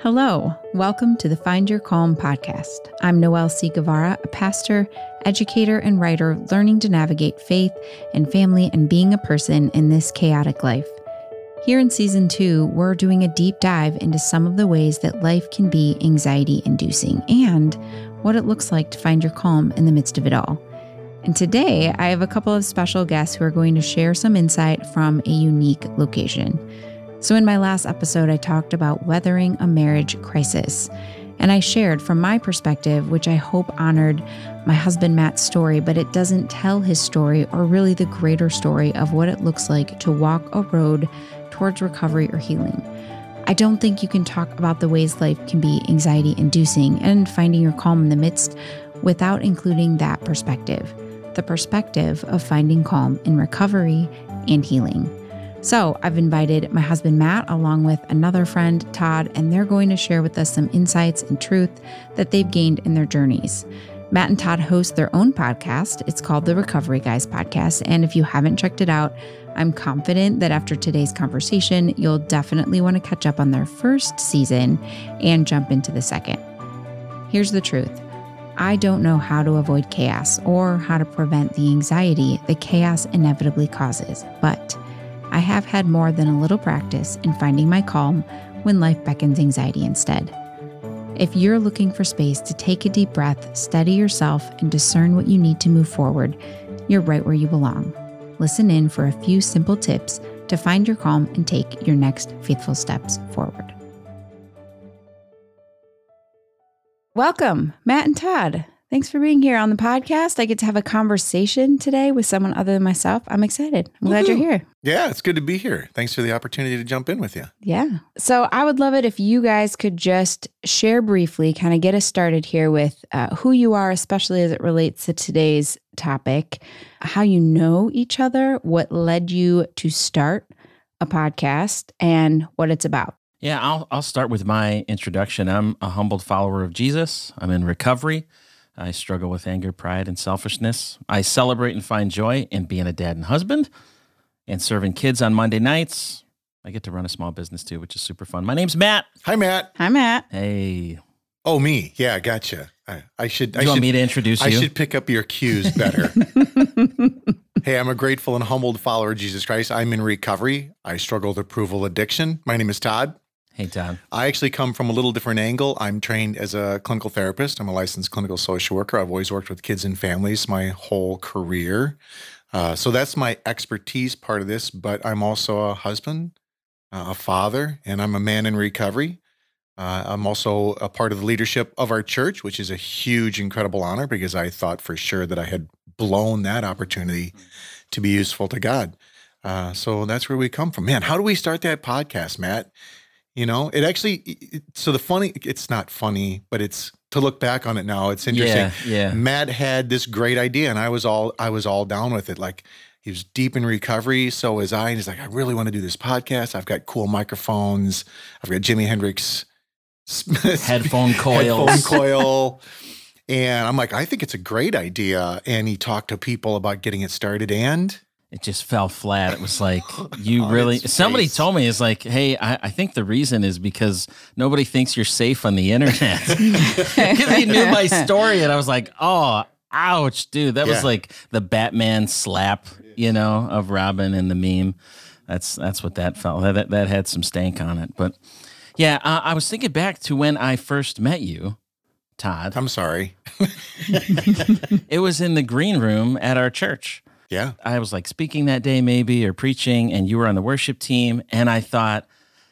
Hello, welcome to the Find Your Calm podcast. I'm Noelle C. Guevara, a pastor, educator, and writer learning to navigate faith and family and being a person in this chaotic life. Here in season two, we're doing a deep dive into some of the ways that life can be anxiety inducing and what it looks like to find your calm in the midst of it all. And today, I have a couple of special guests who are going to share some insight from a unique location. So, in my last episode, I talked about weathering a marriage crisis. And I shared from my perspective, which I hope honored my husband Matt's story, but it doesn't tell his story or really the greater story of what it looks like to walk a road towards recovery or healing. I don't think you can talk about the ways life can be anxiety inducing and finding your calm in the midst without including that perspective the perspective of finding calm in recovery and healing. So, I've invited my husband Matt along with another friend, Todd, and they're going to share with us some insights and truth that they've gained in their journeys. Matt and Todd host their own podcast. It's called the Recovery Guys Podcast. And if you haven't checked it out, I'm confident that after today's conversation, you'll definitely want to catch up on their first season and jump into the second. Here's the truth I don't know how to avoid chaos or how to prevent the anxiety that chaos inevitably causes, but I have had more than a little practice in finding my calm when life beckons anxiety instead. If you're looking for space to take a deep breath, steady yourself, and discern what you need to move forward, you're right where you belong. Listen in for a few simple tips to find your calm and take your next faithful steps forward. Welcome, Matt and Todd. Thanks for being here on the podcast. I get to have a conversation today with someone other than myself. I'm excited. I'm glad you're here. Yeah, it's good to be here. Thanks for the opportunity to jump in with you. Yeah. So I would love it if you guys could just share briefly, kind of get us started here with uh, who you are, especially as it relates to today's topic, how you know each other, what led you to start a podcast, and what it's about. Yeah, I'll, I'll start with my introduction. I'm a humbled follower of Jesus, I'm in recovery. I struggle with anger, pride, and selfishness. I celebrate and find joy in being a dad and husband and serving kids on Monday nights. I get to run a small business too, which is super fun. My name's Matt. Hi, Matt. Hi, Matt. Hey. Oh, me. Yeah, gotcha. I, I should. You I want should, me to introduce I you? should pick up your cues better. hey, I'm a grateful and humbled follower of Jesus Christ. I'm in recovery. I struggle with approval addiction. My name is Todd. Hey, Todd. I actually come from a little different angle. I'm trained as a clinical therapist. I'm a licensed clinical social worker. I've always worked with kids and families my whole career. Uh, so that's my expertise part of this, but I'm also a husband, uh, a father, and I'm a man in recovery. Uh, I'm also a part of the leadership of our church, which is a huge, incredible honor because I thought for sure that I had blown that opportunity to be useful to God. Uh, so that's where we come from. Man, how do we start that podcast, Matt? You know, it actually, it, so the funny, it's not funny, but it's to look back on it now, it's interesting. Yeah, yeah. Matt had this great idea and I was all, I was all down with it. Like he was deep in recovery. So was I. And he's like, I really want to do this podcast. I've got cool microphones. I've got Jimi Hendrix Headphone coils. headphone coil. And I'm like, I think it's a great idea. And he talked to people about getting it started and It just fell flat. It was like, you really, somebody face. told me, it's like, hey, I, I think the reason is because nobody thinks you're safe on the internet. Because he knew my story. And I was like, oh, ouch, dude. That Yeah. was like the Batman slap, you know, of Robin and the meme. That's that's what that felt. That, that, that had some stank on it. But yeah, uh, I was thinking back to when I first met you, Todd. I'm sorry. It was in the green room at our church. Yeah. I was like speaking that day, maybe, or preaching, and you were on the worship team. And I thought,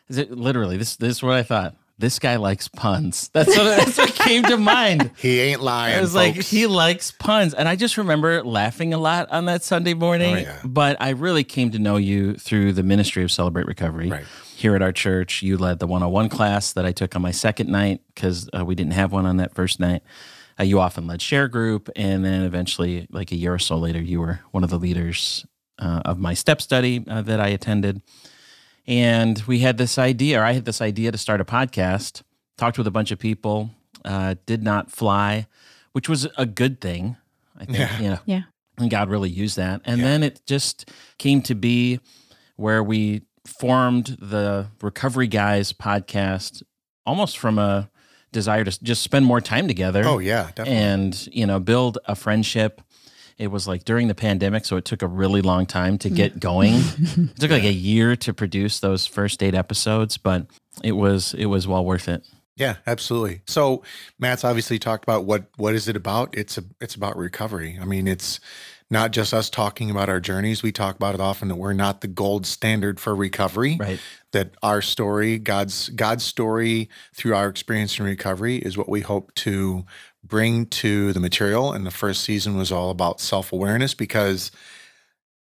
is it literally this? This is what I thought. This guy likes puns. That's what that's what came to mind. He ain't lying. I was like, he likes puns, and I just remember laughing a lot on that Sunday morning. Oh, yeah. But I really came to know you through the ministry of Celebrate Recovery. Right. Here at our church, you led the 101 class that I took on my second night because uh, we didn't have one on that first night. Uh, you often led share group, and then eventually, like a year or so later, you were one of the leaders uh, of my step study uh, that I attended. And we had this idea, or I had this idea to start a podcast. Talked with a bunch of people, uh, did not fly, which was a good thing. I think Yeah. you know, Yeah. and God really used that. And Yeah. then it just came to be where we formed the Recovery Guys podcast almost from a desire to just spend more time together. Oh yeah, definitely. and you know build a friendship it was like during the pandemic so it took a really long time to get going it took like a year to produce those first eight episodes but it was it was well worth it Yeah, absolutely. So Matt's obviously talked about what what is it about? It's a it's about recovery. I mean, it's not just us talking about our journeys. We talk about it often that we're not the gold standard for recovery. right That our story, God's God's story through our experience in recovery is what we hope to bring to the material. And the first season was all about self-awareness because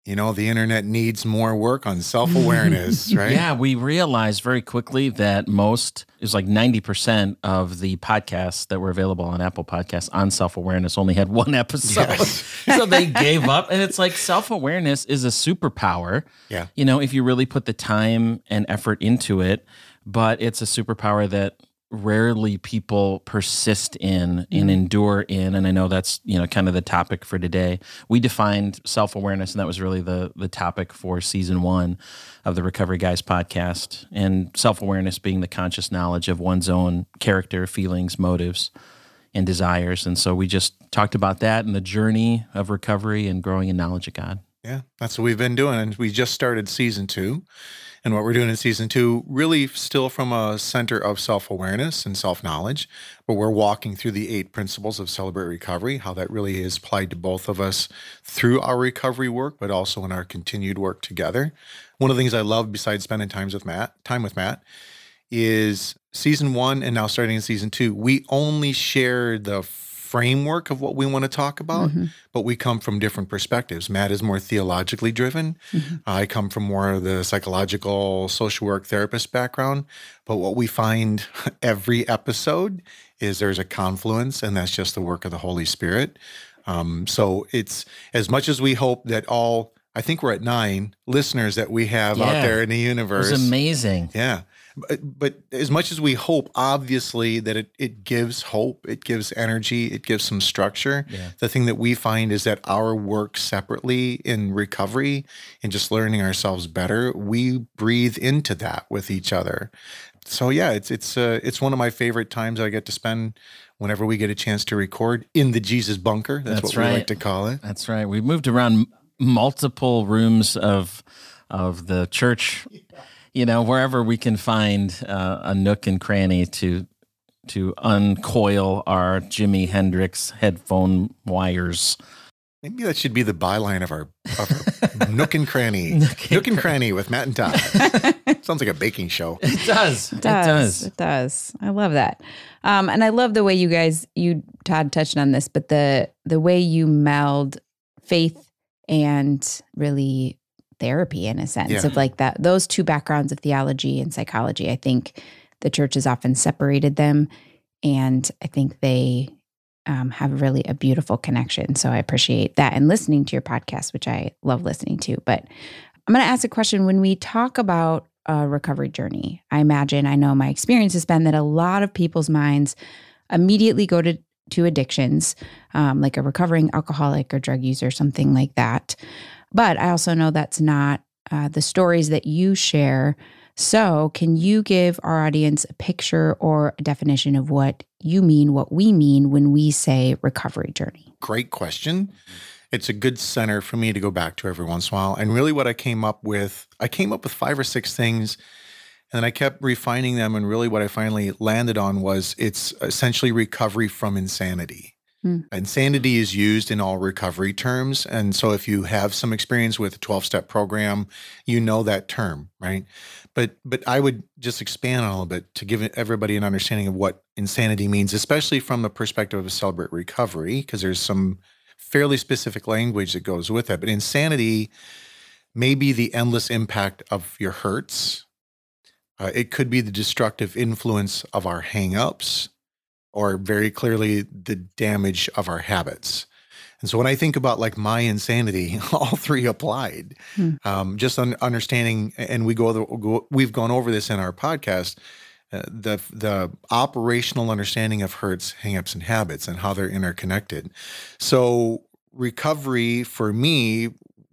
you know, the internet needs more work on self-awareness, right? yeah we realized very quickly that most it was like 90% of the podcasts that were available on apple podcasts on self-awareness only had one episode Yes. so they gave up and it's like self-awareness is a superpower Yeah. you know if you really put the time and effort into it but it's a superpower that rarely people persist in and mm-hmm. endure in and i know that's you know kind of the topic for today we defined self-awareness and that was really the the topic for season one of the recovery guys podcast and self-awareness being the conscious knowledge of one's own character feelings motives and desires and so we just talked about that and the journey of recovery and growing in knowledge of god Yeah, that's what we've been doing. And we just started season two. And what we're doing in season two, really still from a center of self awareness and self knowledge, but we're walking through the eight principles of Celebrate Recovery, how that really is applied to both of us through our recovery work, but also in our continued work together. One of the things I love besides spending times with Matt, time with Matt, is season one and now starting in season two, we only share the framework of what we want to talk about, but we come from different perspectives. Matt is more theologically driven. I come from more of the psychological, social work therapist background. But what we find every episode is there's a confluence, and that's just the work of the Holy Spirit. Um, so it's as much as we hope that all, I think we're at nine listeners that we have out there in the universe. It's amazing Yeah. But, but as much as we hope, obviously, that it, it gives hope, it gives energy, it gives some structure. Yeah. The thing that we find is that our work separately in recovery and just learning ourselves better, we breathe into that with each other. So yeah, it's it's uh, it's one of my favorite times I get to spend whenever we get a chance to record in the Jesus bunker. That's, That's what we like to call it. That's right. We moved around m- multiple rooms of of the church. You know, wherever we can find uh, a nook and cranny to to uncoil our Jimi Hendrix headphone wires. Maybe that should be the byline of our, of our Nook and Cranny. Nook Nook, and and Cranny with Matt and Todd. Sounds like a baking show. It does. It It does. does. It does. I love that. Um, and I love the way you guys, you Todd touched on this, but the the way you meld faith and really therapy in a sense Yeah. of like that those two backgrounds of theology and psychology. I think the church has often separated them, and I think they um, have really a beautiful connection. So I appreciate that and listening to your podcast, which I love listening to. But I'm going to ask a question when we talk about a recovery journey. I imagine, I know my experience has been that a lot of people's minds immediately go to, to addictions, um, like a recovering alcoholic or drug user, something like that. But I also know that's not uh, the stories that you share. So, can you give our audience a picture or a definition of what you mean, what we mean when we say recovery journey? Great question. It's a good center for me to go back to every once in a while. And really, what I came up with, I came up with five or six things, and I kept refining them. And really, what I finally landed on was it's essentially recovery from insanity. Hmm. Insanity is used in all recovery terms. And so, if you have some experience with a 12 step program, you know that term, right? But but I would just expand on a little bit to give everybody an understanding of what insanity means, especially from the perspective of a celebrate recovery, because there's some fairly specific language that goes with it. But insanity may be the endless impact of your hurts. Uh, it could be the destructive influence of our hangups, or very clearly the damage of our habits. And so when I think about like my insanity, all three applied. Hmm. Um, just un- understanding, and we go, the, go, we've gone over this in our podcast. Uh, the the operational understanding of hurts, hangups, and habits, and how they're interconnected. So recovery for me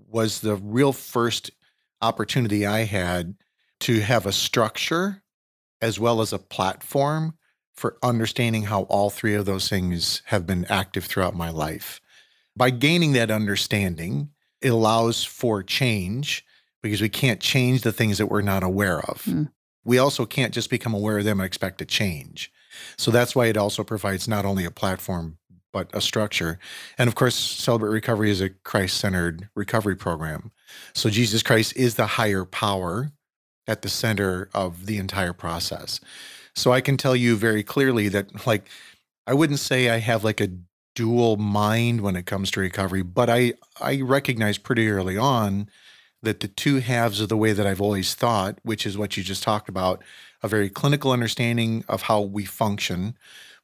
was the real first opportunity I had to have a structure as well as a platform for understanding how all three of those things have been active throughout my life. By gaining that understanding, it allows for change because we can't change the things that we're not aware of. Hmm. We also can't just become aware of them and expect to change. So that's why it also provides not only a platform, but a structure. And of course, Celebrate Recovery is a Christ centered recovery program. So Jesus Christ is the higher power at the center of the entire process. So I can tell you very clearly that, like, I wouldn't say I have like a dual mind when it comes to recovery, but I, I recognize pretty early on that the two halves of the way that I've always thought, which is what you just talked about, a very clinical understanding of how we function,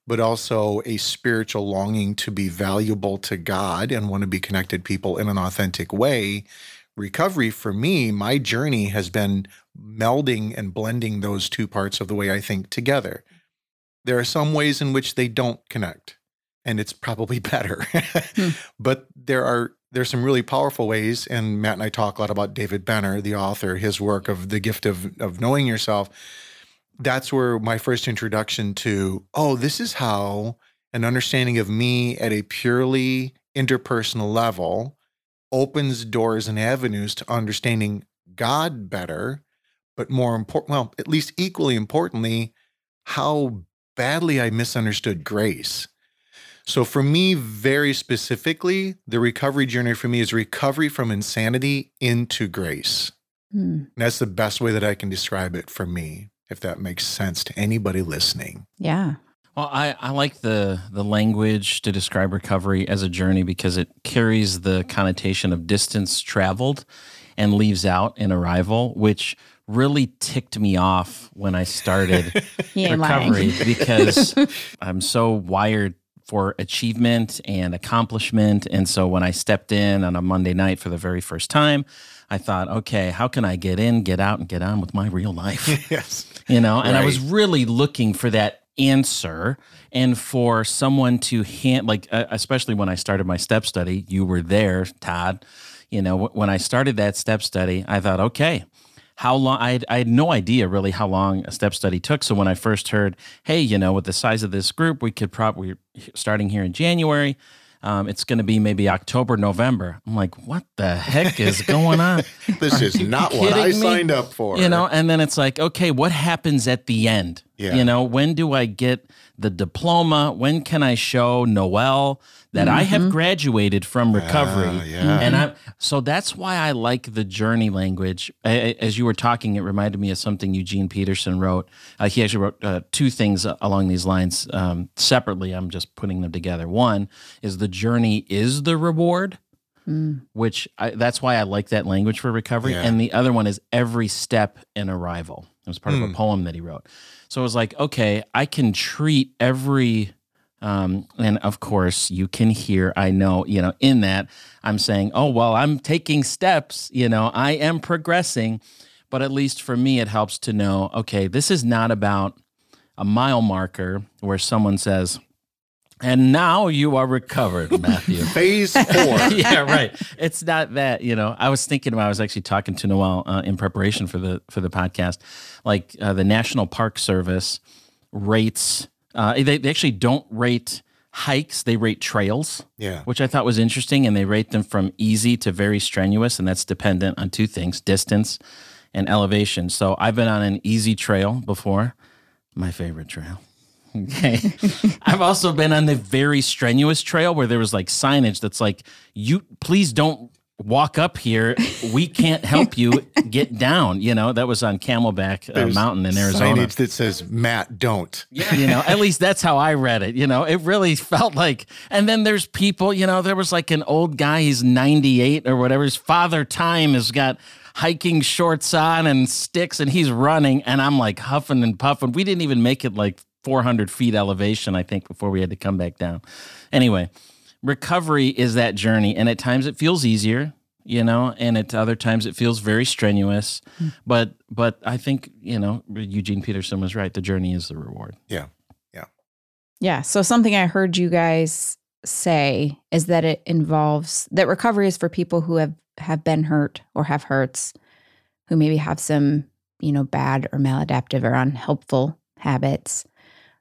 but also a spiritual longing to be valuable to God and want to be connected people in an authentic way. Recovery for me, my journey has been melding and blending those two parts of the way I think together. There are some ways in which they don't connect, and it's probably better. Hmm. But there are there's some really powerful ways, and Matt and I talk a lot about David Benner, the author, his work of the gift of of knowing yourself. That's where my first introduction to, oh, this is how an understanding of me at a purely interpersonal level opens doors and avenues to understanding God better, but more important, well, at least equally importantly, how badly I misunderstood grace. So, for me, very specifically, the recovery journey for me is recovery from insanity into grace. Hmm. And that's the best way that I can describe it for me, if that makes sense to anybody listening. Yeah. Well, I, I like the the language to describe recovery as a journey because it carries the connotation of distance traveled and leaves out an arrival, which really ticked me off when I started recovery because I'm so wired for achievement and accomplishment. And so when I stepped in on a Monday night for the very first time, I thought, okay, how can I get in, get out, and get on with my real life? yes. you know and i was really looking for that answer and for someone to hand like uh, especially when i started my step study you were there todd. You know wh- when i started that step study i thought okay how long I had, I had no idea really how long a step study took. So when i first heard hey you know with the size of this group we could probably starting here in january um, it's going to be maybe october november. I'm like what the heck is going on? This is not what I me? signed up for. you know and then it's like okay what happens at the end Yeah. you know when do i get the diploma when can i show noel that i have graduated from recovery Ah, yeah. and i so that's why i like the journey language A- a- as you were talking it reminded me of something eugene peterson wrote uh, he actually wrote uh, two things along these lines um, separately i'm just putting them together one is the journey is the reward Hmm. which I, that's why I like that language for recovery. Yeah. And the other one is every step in arrival. It was part of a Hmm. poem that he wrote. So it was like, okay, I can treat every, um, and of course you can hear, I know, you know, in that I'm saying, oh, well, I'm taking steps, you know, I am progressing. But at least for me, it helps to know, okay, this is not about a mile marker where someone says, and now you are recovered, Matthew. Phase four. yeah, right. It's not that you know. I was thinking about. I was actually talking to Noel uh, in preparation for the for the podcast. Like uh, the National Park Service rates. Uh, they, they actually don't rate hikes. They rate trails, Yeah. which I thought was interesting, and they rate them from easy to very strenuous, and that's dependent on two things: distance and elevation. So I've been on an easy trail before. My favorite trail. Okay. I've also been on the very strenuous trail where there was like signage that's like, you please don't walk up here. We can't help you get down. You know, that was on Camelback uh, Mountain in Arizona. Signage that says Matt, don't. Yeah. you know, at least that's how I read it. You know, it really felt like, and then there's people, you know, there was like an old guy, he's 98 or whatever. His father time has got hiking shorts on and sticks and he's running. And I'm like huffing and puffing. We didn't even make it like 400 feet elevation, I think, before we had to come back down. Anyway, recovery is that journey. And at times it feels easier. You know, and at other times it feels very strenuous, hmm. but but I think you know Eugene Peterson was right. The journey is the reward. Yeah. Yeah. Yeah. So something I heard you guys say is that it involves that recovery is for people who have have been hurt or have hurts, who maybe have some you know, bad or maladaptive or unhelpful habits,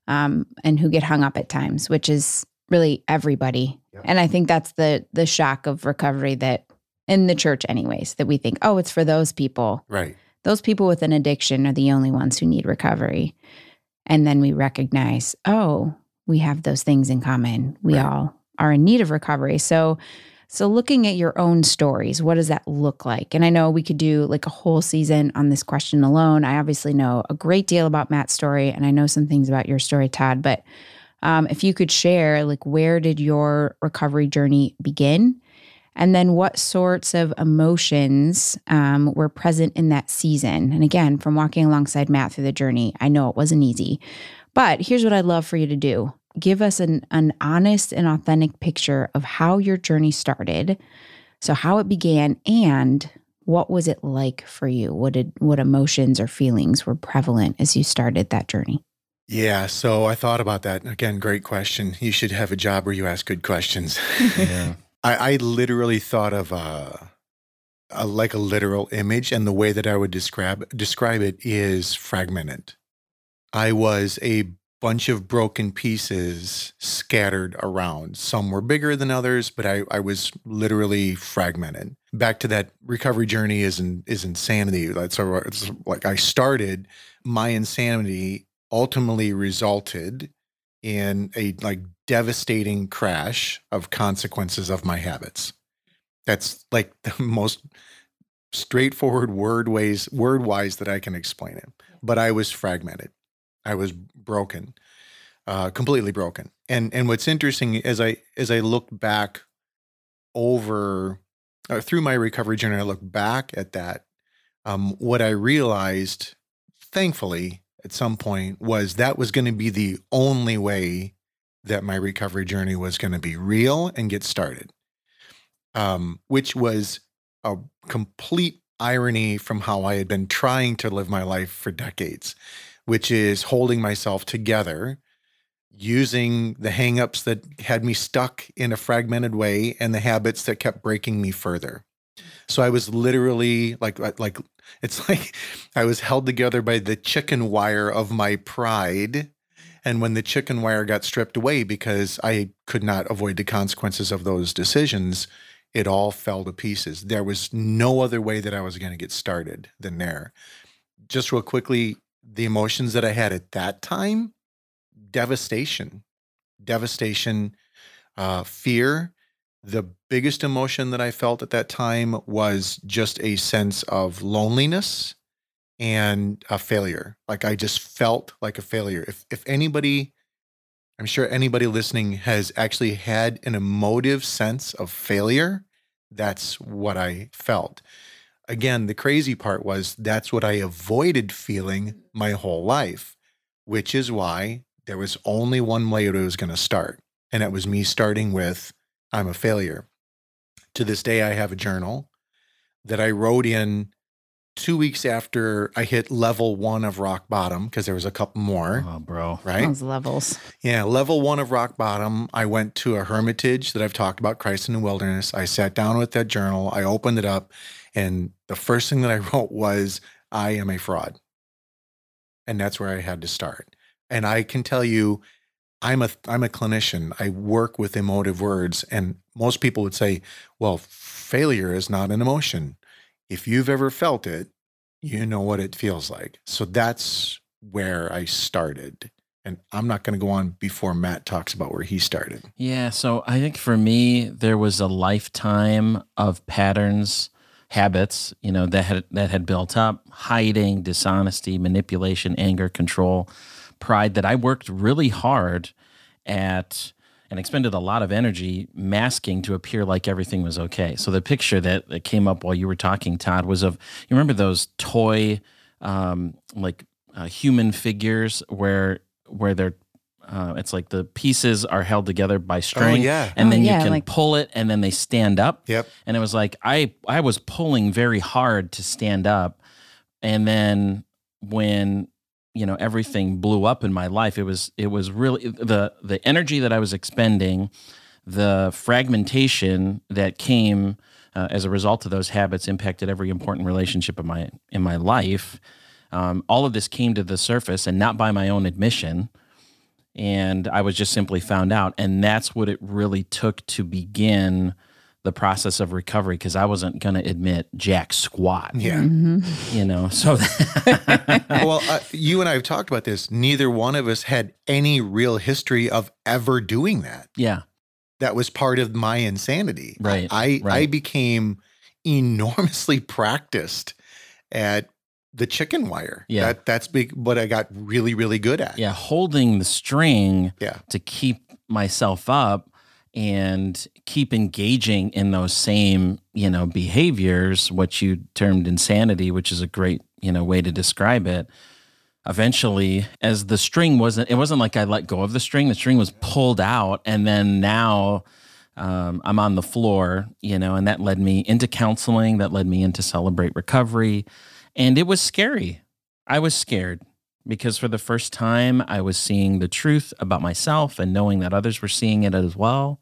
um, and who get hung up at times, which is really everybody. And I think that's the the shock of recovery that in the church anyways, that we think, oh, it's for those people. Right. Those people with an addiction are the only ones who need recovery. And then we recognize, oh, we have those things in common. We right. all are in need of recovery. So so looking at your own stories, what does that look like? And I know we could do like a whole season on this question alone. I obviously know a great deal about Matt's story and I know some things about your story, Todd, but um, if you could share, like, where did your recovery journey begin? And then what sorts of emotions um, were present in that season? And again, from walking alongside Matt through the journey, I know it wasn't easy. But here's what I'd love for you to do give us an, an honest and authentic picture of how your journey started. So, how it began and what was it like for you? What did what emotions or feelings were prevalent as you started that journey? Yeah, so I thought about that. Again, great question. You should have a job where you ask good questions. yeah. I, I literally thought of uh, a, like a literal image, and the way that I would describe describe it is fragmented. I was a bunch of broken pieces scattered around. Some were bigger than others, but I, I was literally fragmented. Back to that recovery journey is in, is insanity. That's it's like I started my insanity ultimately resulted in a like devastating crash of consequences of my habits. That's like the most straightforward word ways word wise that I can explain it. But I was fragmented. I was broken, uh, completely broken. And and what's interesting as I as I look back over uh, through my recovery journey, I look back at that. Um, what I realized, thankfully, at some point was that was going to be the only way that my recovery journey was going to be real and get started, um, which was a complete irony from how I had been trying to live my life for decades, which is holding myself together, using the hangups that had me stuck in a fragmented way and the habits that kept breaking me further. So I was literally like uh, like it's like I was held together by the chicken wire of my pride and when the chicken wire got stripped away because I could not avoid the consequences of those decisions, it all fell to pieces. There was no other way that I was going to get started than there. Just real quickly, the emotions that I had at that time devastation, devastation, uh, fear. The biggest emotion that I felt at that time was just a sense of loneliness and a failure. Like I just felt like a failure. If if anybody I'm sure anybody listening has actually had an emotive sense of failure, that's what I felt. Again, the crazy part was that's what I avoided feeling my whole life, which is why there was only one way it was going to start. And it was me starting with, I'm a failure. To this day, I have a journal that I wrote in two weeks after I hit level one of rock bottom, because there was a couple more. Oh, bro. Right? Those levels. Yeah. Level one of rock bottom, I went to a hermitage that I've talked about, Christ in the Wilderness. I sat down with that journal, I opened it up, and the first thing that I wrote was, I am a fraud. And that's where I had to start. And I can tell you, I'm a I'm a clinician. I work with emotive words, and most people would say, "Well, failure is not an emotion." if you've ever felt it, you know what it feels like. So that's where I started. And I'm not going to go on before Matt talks about where he started. Yeah. So I think for me, there was a lifetime of patterns, habits, you know, that had that had built up, hiding, dishonesty, manipulation, anger, control, pride that I worked really hard at and expended a lot of energy masking to appear like everything was okay. So the picture that, that came up while you were talking, Todd, was of you remember those toy um, like uh, human figures where where they're uh, it's like the pieces are held together by string, oh, yeah. and oh, then yeah, you can like- pull it, and then they stand up. Yep. And it was like I I was pulling very hard to stand up, and then when you know everything blew up in my life it was it was really the the energy that i was expending the fragmentation that came uh, as a result of those habits impacted every important relationship in my in my life Um, all of this came to the surface and not by my own admission. And I was just simply found out. And that's what it really took to begin the process of recovery because I wasn't going to admit jack squat. Yeah. You know, so well, uh, you and I have talked about this. Neither one of us had any real history of ever doing that. yeah, That was part of my insanity. Right, I I became enormously practiced at the chicken wire. Yeah. That that's big what I got really, really good at. yeah, holding the string Yeah. to keep myself up and keep engaging in those same, you know, behaviors, what you termed insanity, which is a great, you know, way to describe it. Eventually, as the string wasn't, it wasn't like I let go of the string. The string was pulled out, and then now um, I'm on the floor, you know, and that led me into counseling. That led me into Celebrate Recovery, and it was scary. I was scared because for the first time I was seeing the truth about myself and knowing that others were seeing it as well,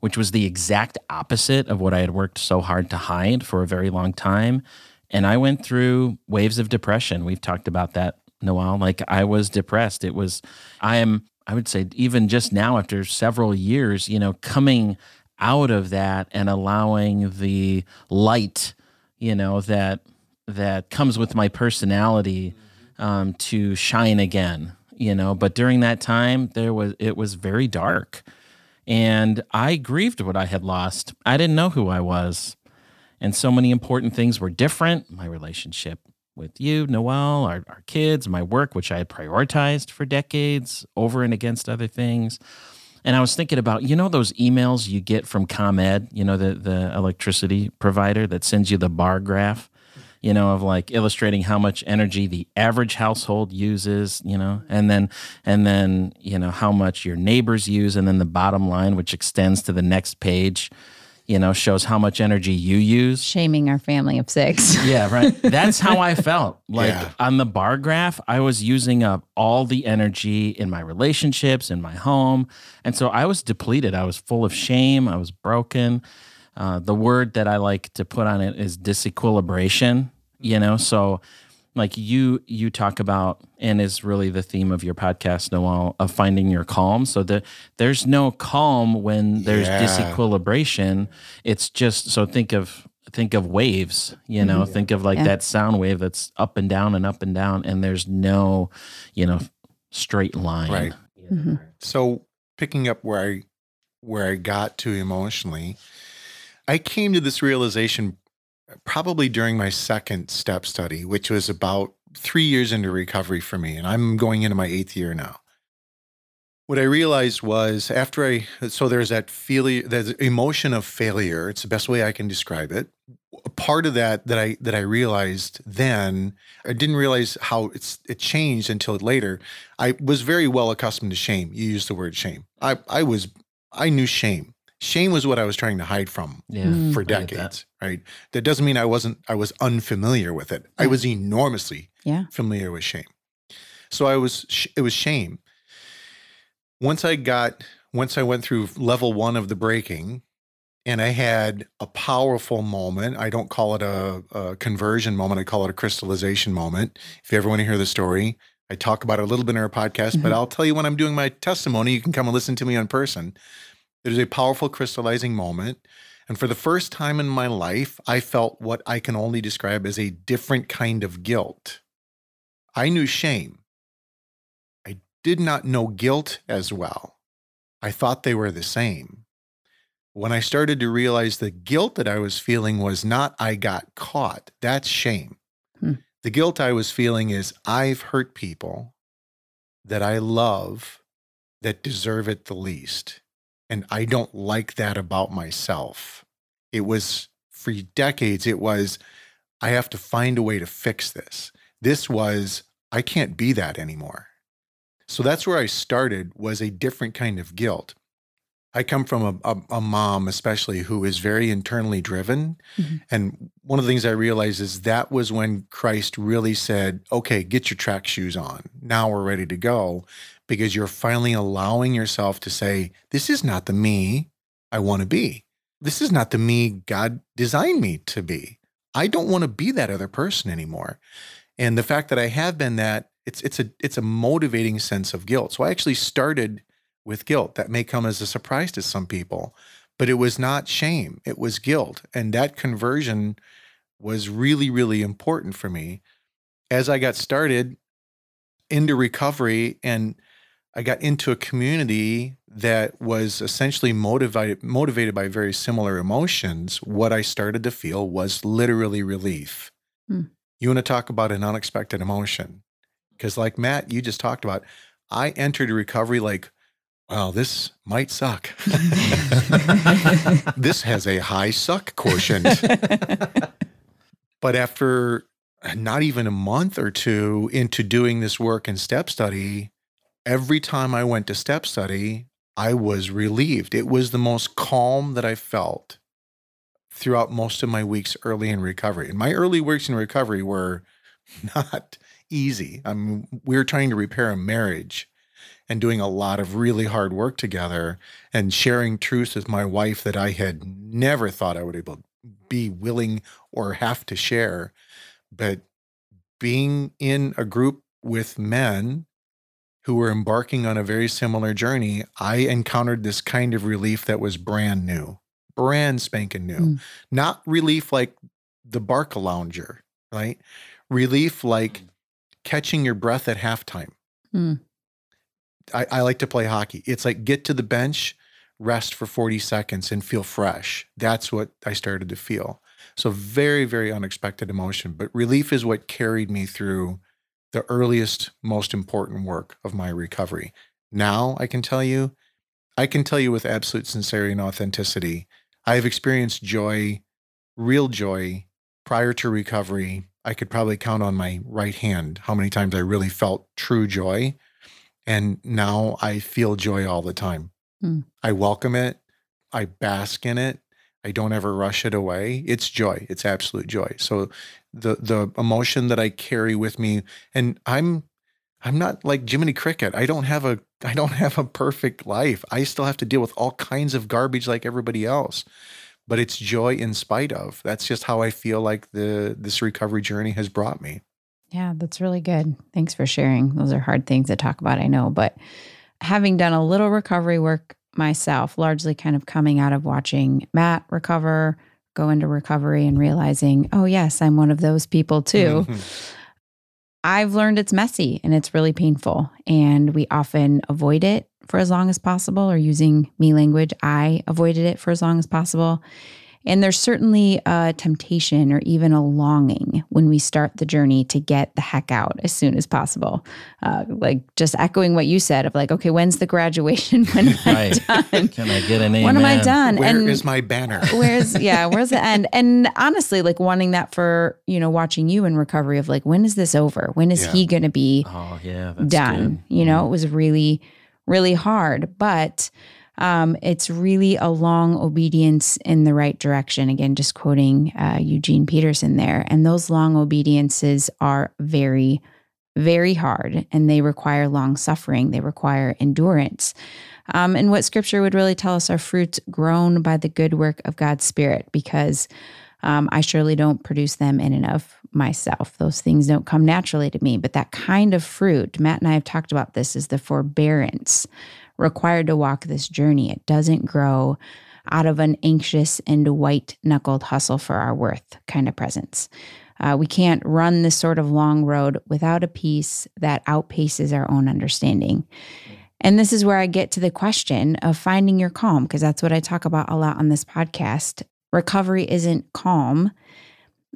which was the exact opposite of what I had worked so hard to hide for a very long time. And I went through waves of depression. We've talked about that, Noel. Like I was depressed. It was, I am, I would say, even just now after several years, you know, coming out of that and allowing the light, you know, that that comes with my personality um, to shine again you know? But during that time there was it was very dark. And i grieved what i had lost. I didn't know who i was. And so many important things were different. My relationship with you noel our, our kids my work which i had prioritized for decades over and against other things. And I was thinking about, you know, those emails you get from ComEd, you know, the, the electricity provider that sends you the bar graph, you know, of like illustrating how much energy the average household uses, you know, and then, and then, you know, how much your neighbors use. And then the bottom line, which extends to the next page, you know, shows how much energy you use. Shaming our family of six. Yeah, right. That's how I felt. Like Yeah. on the bar graph, I was using up all the energy in my relationships, in my home. And so I was depleted. I was full of shame. I was broken. Uh, the word that I like to put on it is disequilibration, you know? So, like you you talk about and is really the theme of your podcast noel of finding your calm so that there's no calm when there's Yeah. disequilibration it's just so think of think of waves you know think of like Yeah. that sound wave that's up and down and up and down and there's no you know straight line Right. Mhm. So picking up where I where I got to emotionally, I came to this realization probably during my second step study, which was about three years into recovery for me, and I'm going into my eighth year now. What I realized was after I so there's that feeling, there's emotion of failure. It's the best way I can describe it. A part of that that I that I realized then, I didn't realize how it's it changed until later. I was very well accustomed to shame. You used the word shame. I I was I knew shame. Shame was what I was trying to hide from yeah Mm. for I get that. decades, right? That doesn't mean I wasn't I was unfamiliar with it. I was enormously Yeah. familiar with shame. So I was sh- it was shame. Once I got once I went through level 1 of the breaking and I had a powerful moment. I don't call it a, a conversion moment. I call it a crystallization moment. If you ever want to hear the story, I talk about it a little bit in our podcast, but Mhm. I'll tell you when I'm doing my testimony. You can come and listen to me in person. It is a powerful crystallizing moment. And for the first time in my life, I felt what I can only describe as a different kind of guilt. I knew shame. I did not know guilt as well. I thought they were the same. When I started to realize the guilt that I was feeling was not I got caught, that's shame. Hmm. The guilt I was feeling is I've hurt people that I love that deserve it the least. And I don't like that about myself. It was for decades, it was, I have to find a way to fix this. This was, I can't be that anymore. So that's where I started was a different kind of guilt. I come from a, a, a mom, especially who is very internally driven. Mhm. And one of the things I realized is that was when Christ really said, okay, get your track shoes on. Now we're ready to go because you're finally allowing yourself to say, this is not the me I want to be. This is not the me God designed me to be. I don't want to be that other person anymore. And the fact that I have been that, it's it's a it's a motivating sense of guilt. So I actually started with guilt. That may come as a surprise to some people, but it was not shame. It was guilt. And that conversion was really, really important for me. As I got started into recovery and I got into a community that was essentially motivated motivated by very similar emotions, what I started to feel was literally relief. Hmm. You want to talk about an unexpected emotion? Because like Matt, you just talked about, I entered recovery like, well, this might suck. this has a high suck quotient. but after not even a month or two into doing this work in step study, every time I went to step study, I was relieved. It was the most calm that I felt throughout most of my weeks early in recovery. And my early weeks in recovery were not easy. I mean, we were trying to repair a marriage and doing a lot of really hard work together and sharing truths with my wife that I had never thought I would able be willing or have to share. But being in a group with men who were embarking on a very similar journey, I encountered this kind of relief that was brand new, brand spanking new. Mm. Not relief like the Barcalounger, right? Relief like mm. catching your breath at halftime. Mm. I, I like to play hockey. It's like get to the bench, rest for 40 seconds, and feel fresh. That's what I started to feel. So, very, very unexpected emotion. But relief is what carried me through the earliest, most important work of my recovery. Now I can tell you, I can tell you with absolute sincerity and authenticity, I have experienced joy, real joy, prior to recovery. I could probably count on my right hand how many times I really felt true joy. And now I feel joy all the time. Mm. I welcome it. I bask in it. I don't ever rush it away. It's joy. It's absolute joy. So the the emotion that I carry with me and I'm I'm not like Jiminy Cricket. I don't have a I don't have a perfect life. I still have to deal with all kinds of garbage like everybody else. But it's joy in spite of. That's just how I feel like the this recovery journey has brought me. Yeah, that's really good. Thanks for sharing. Those are hard things to talk about, I know, but having done a little recovery work myself, largely kind of coming out of watching Matt recover, go into recovery and realizing, oh, yes, I'm one of those people too. Mm-hmm. I've learned it's messy and it's really painful. And we often avoid it for as long as possible, or using me language, I avoided it for as long as possible. And there's certainly a temptation or even a longing when we start the journey to get the heck out as soon as possible. Uh, like just echoing what you said of like, okay, when's the graduation? When am I done? Can I get an amen? When am I done? Where and is my banner? where's yeah? Where's the end? And honestly, like wanting that for you know watching you in recovery of like when is this over? When is yeah. he going to be? Oh yeah, done. Good. You know, mm. it was really really hard, but um, it's really a long obedience in the right direction. Again, just quoting uh, Eugene Peterson there. And those long obediences are very, very hard and they require long suffering, they require endurance. Um, and what scripture would really tell us are fruits grown by the good work of God's Spirit, because um, I surely don't produce them in and of myself. Those things don't come naturally to me. But that kind of fruit, Matt and I have talked about this, is the forbearance required to walk this journey. It doesn't grow out of an anxious and white knuckled hustle for our worth kind of presence. Uh, we can't run this sort of long road without a peace that outpaces our own understanding. And this is where I get to the question of finding your calm, because that's what I talk about a lot on this podcast. Recovery isn't calm,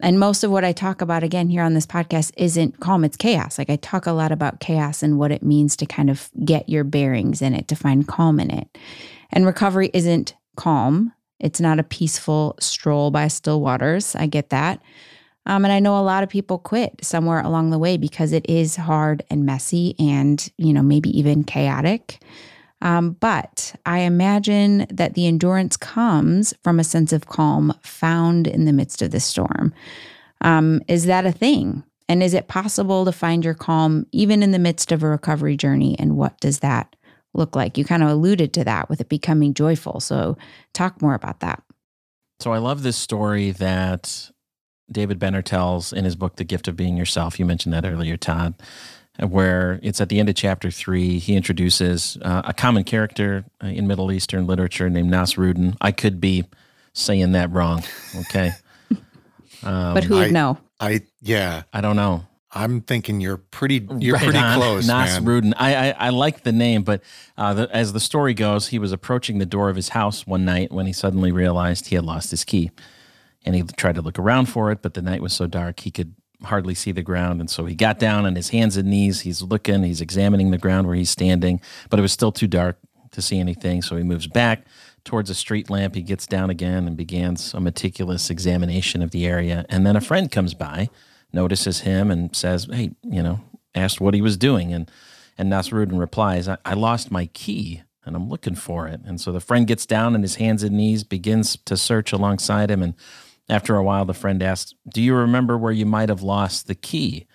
and most of what I talk about again here on this podcast isn't calm, it's chaos. Like I talk a lot about chaos and what it means to kind of get your bearings in it, to find calm in it. And recovery isn't calm. It's not a peaceful stroll by still waters. I get that. Um, and I know a lot of people quit somewhere along the way because it is hard and messy and, you know, maybe even chaotic. Um, but I imagine that the endurance comes from a sense of calm found in the midst of the storm. Um, is that a thing? And is it possible to find your calm even in the midst of a recovery journey? And what does that look like? You kind of alluded to that with it becoming joyful. So, talk more about that. So, I love this story that David Benner tells in his book, The Gift of Being Yourself. You mentioned that earlier, Todd, where it's at the end of chapter three. He introduces uh, a common character uh, in Middle Eastern literature named Nasruddin. I could be saying that wrong. Okay. Um, but who would I, know? I yeah. I don't know. I'm thinking you're pretty. You're right pretty on. close, Nas man. Rudin. I, I I like the name, but uh, the, as the story goes, he was approaching the door of his house one night when he suddenly realized he had lost his key, and he tried to look around for it, but the night was so dark he could hardly see the ground, and so he got down on his hands and knees. He's looking, he's examining the ground where he's standing, but it was still too dark to see anything. So he moves back towards a street lamp. He gets down again and begins a meticulous examination of the area, and then a friend comes by notices him and says, "Hey, you know," asked what he was doing, and and Nasruddin replies, I, "I lost my key." And I'm looking for it. And so the friend gets down on his hands and knees, begins to search alongside him. And after a while, the friend asks, Do you remember where you might have lost the key?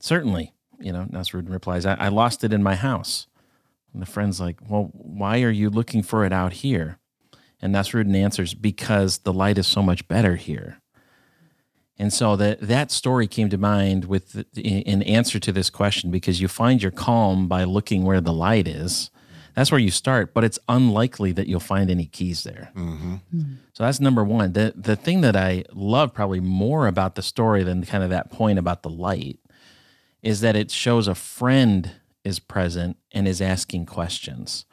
Certainly. You know, Nasruddin replies, I, I lost it in my house. And the friend's like, Well, why are you looking for it out here? And Nasruddin answers, Because the light is so much better here. And so that that story came to mind with in answer to this question because you find your calm by looking where the light is. That's where you start, but it's unlikely that you'll find any keys there. Mm-hmm. Mm-hmm. So that's number one. The the thing that I love probably more about the story than kind of that point about the light is that it shows a friend is present and is asking questions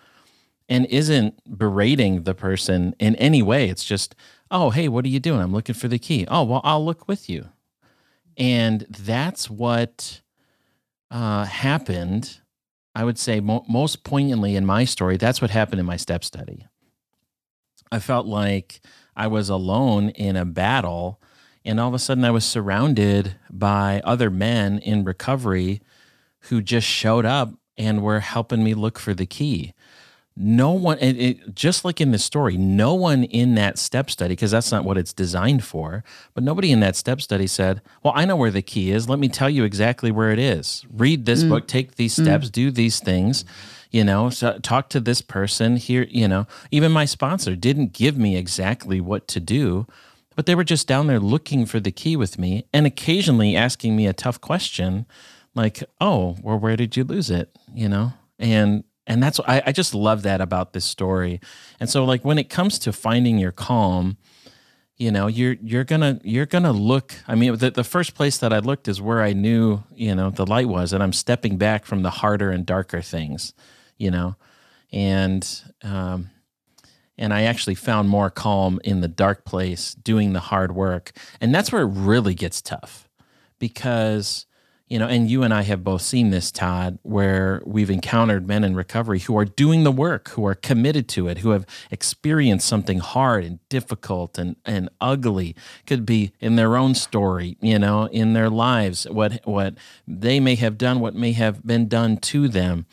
and isn't berating the person in any way. It's just, oh, hey, what are you doing? I'm looking for the key. Oh, well, I'll look with you. And that's what uh, happened. I would say mo- most poignantly in my story, that's what happened in my step study. I felt like I was alone in a battle, and all of a sudden I was surrounded by other men in recovery who just showed up and were helping me look for the key no one it, it, just like in the story no one in that step study because that's not what it's designed for but nobody in that step study said well i know where the key is. Let me tell you exactly where it is. Read this mm. book. Take these steps. Mm. do these things. You know so talk to this person here you know. Even my sponsor didn't give me exactly what to do but they were just down there looking for the key with me and occasionally asking me a tough question like oh well where did you lose it? You know and and that's I, I just love that about this story. And so like when it comes to finding your calm you know you're you're gonna you're gonna look i mean the, the first place that i looked is where i knew you know the light was and i'm stepping back from the harder and darker things you know? And um and i actually found more calm in the dark place doing the hard work. And that's where it really gets tough because you know, and you and I have both seen this, Todd, where we've encountered men in recovery who are doing the work, who are committed to it, who have experienced something hard and difficult and, and ugly. Could be in their own story, you know, in their lives, what what they may have done, what may have been done to them.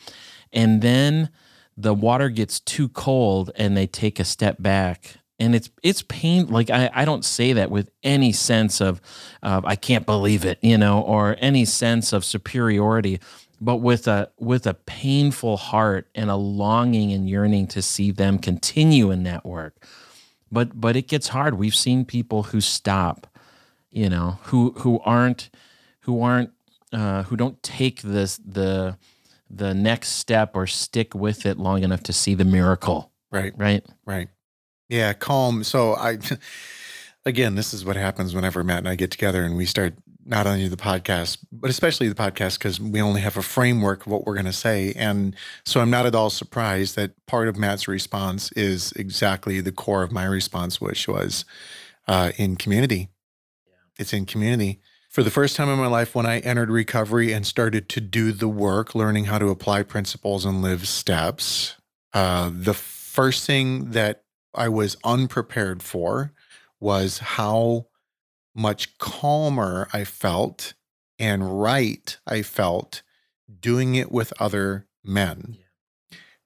And then the water gets too cold and they take a step back and it's it's pain like I, I don't say that with any sense of uh, I can't believe it you know or any sense of superiority but with a with a painful heart and a longing and yearning to see them continue in that work. But but it gets hard. We've seen people who stop you know who who aren't who aren't uh, who don't take this the the next step or stick with it long enough to see the miracle. Right. Right? Right yeah, calm. So I, again, this is what happens whenever Matt and I get together and we start not only the podcast, but especially the podcast because we only have a framework of what we're going to say. And so I'm not at all surprised that part of Matt's response is exactly the core of my response, which was uh, in community. Yeah. It's in community. For the first time in my life, when I entered recovery and started to do the work, learning how to apply principles and live steps, uh, the first thing that I was unprepared for was how much calmer I felt and right I felt doing it with other men.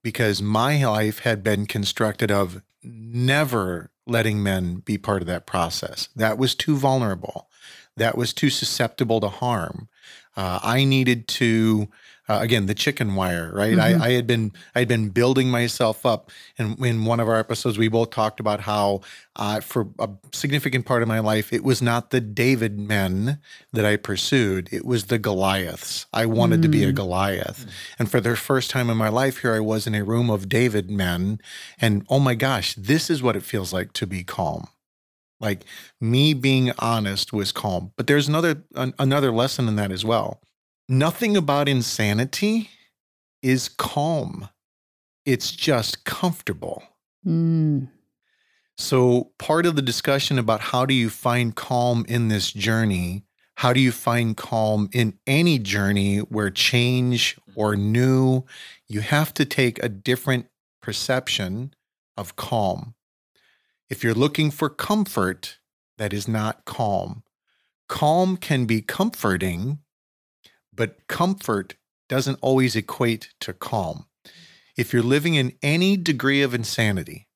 Because my life had been constructed of never letting men be part of that process. That was too vulnerable. That was too susceptible to harm. Uh, I needed to uh, again the chicken wire right mm-hmm. I, I, had been i had been building myself up and in one of our episodes we both talked about how uh, for a significant part of my life it was not the david men that i pursued it was the goliaths i wanted mm. to be a mm. goliath mm. and for the first time in my life here i was in a room of david men and oh my gosh this is what it feels like to be calm like me being honest was calm but there's another an, another lesson in that as well Nothing about insanity is calm. It's just comfortable. Mm. So, part of the discussion about how do you find calm in this journey, how do you find calm in any journey where change or new, you have to take a different perception of calm. If you're looking for comfort, that is not calm. Calm can be comforting but comfort doesn't always equate to calm. If you're living in any degree of insanity,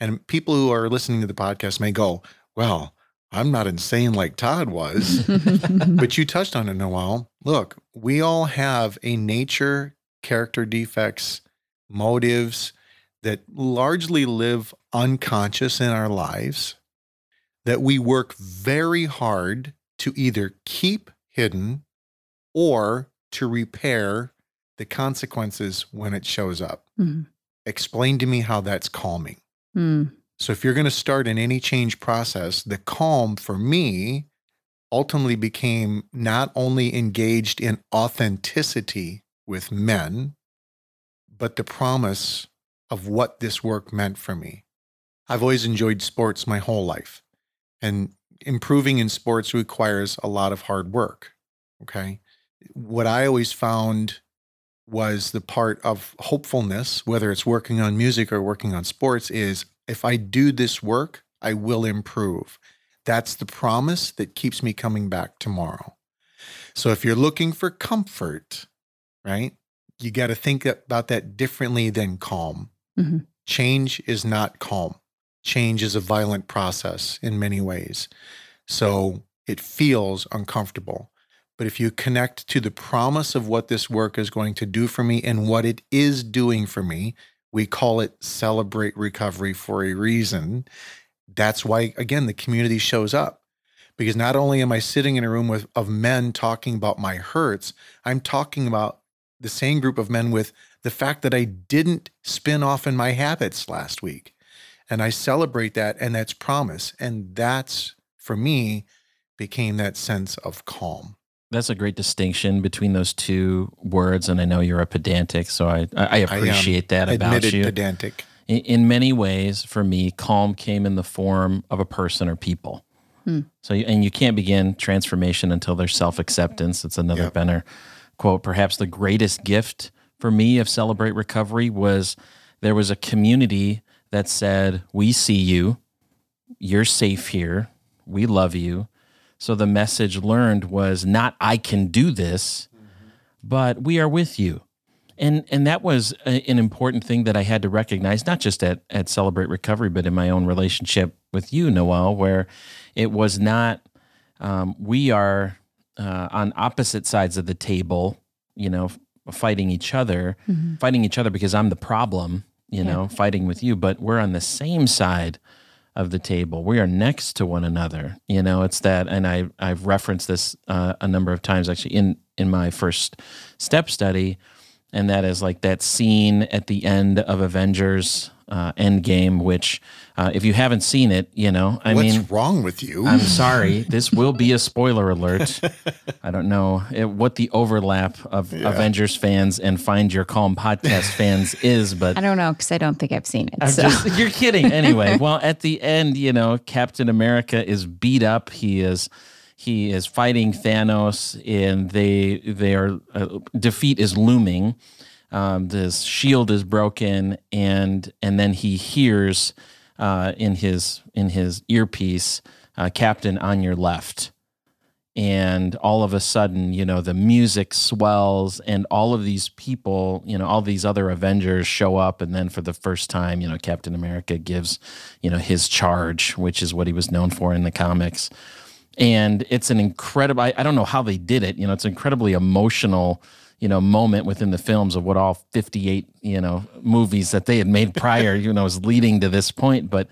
and people who are listening to the podcast may go, Well, I'm not insane like Todd was. but you touched on it, Noel. Look, we all have a nature, character defects, motives that largely live unconscious in our lives that we work very hard to either keep hidden or to repair the consequences when it shows up. Mm-hmm. Explain to me how that's calming. Mm. So, if you're going to start in any change process, the calm for me ultimately became not only engaged in authenticity with men, but the promise of what this work meant for me. I've always enjoyed sports my whole life, and improving in sports requires a lot of hard work. Okay what I always found was the part of hopefulness, whether it's working on music or working on sports, is if I do this work, I will improve. That's the promise that keeps me coming back tomorrow. So if you're looking for comfort, right, you got to think about that differently than calm. Mm-hmm. Change is not calm. Change is a violent process in many ways. So it feels uncomfortable. But if you connect to the promise of what this work is going to do for me and what it is doing for me, we call it celebrate recovery for a reason. That's why, again, the community shows up. Because not only am I sitting in a room with, of men talking about my hurts, I'm talking about the same group of men with the fact that I didn't spin off in my habits last week. And I celebrate that, and that's promise. And that's, for me, became that sense of calm. That's a great distinction between those two words, and I know you're a pedantic, so I I appreciate I, that about you. Pedantic. In, in, many ways, for me, calm came in the form of a person or people. Hmm. So, and you can't begin transformation until there's self acceptance. It's another yep. Benner quote. Perhaps the greatest gift for me of Celebrate Recovery was there was a community that said, "We see you. You're safe here. We love you." So the message learned was not I can do this, mm-hmm. but we are with you. And and that was a, an important thing that I had to recognize not just at at Celebrate Recovery but in my own relationship with you Noel where it was not um, we are uh, on opposite sides of the table, you know, fighting each other, mm-hmm. fighting each other because I'm the problem, you yeah. know, fighting with you, but we're on the same side of the table. We are next to one another. You know, it's that, and I I've referenced this uh, a number of times actually in in my first step study, and that is like that scene at the end of Avengers uh, Endgame, which uh, if you haven't seen it, you know, I What's mean, wrong with you? I'm sorry. This will be a spoiler alert. I don't know it, what the overlap of yeah. Avengers fans and Find Your Calm podcast fans is, but I don't know because I don't think I've seen it. So. Just, you're kidding. Anyway, well, at the end, you know, Captain America is beat up. He is he is fighting Thanos, and they they are uh, defeat is looming um, this shield is broken, and and then he hears uh, in his in his earpiece, uh, "Captain on your left." And all of a sudden, you know, the music swells, and all of these people, you know, all these other Avengers show up. And then for the first time, you know, Captain America gives, you know, his charge, which is what he was known for in the comics and it's an incredible I, I, don't know how they did it you know it's incredibly emotional you know, moment within the films of what all 58, you know, movies that they had made prior, you know, was leading to this point. But,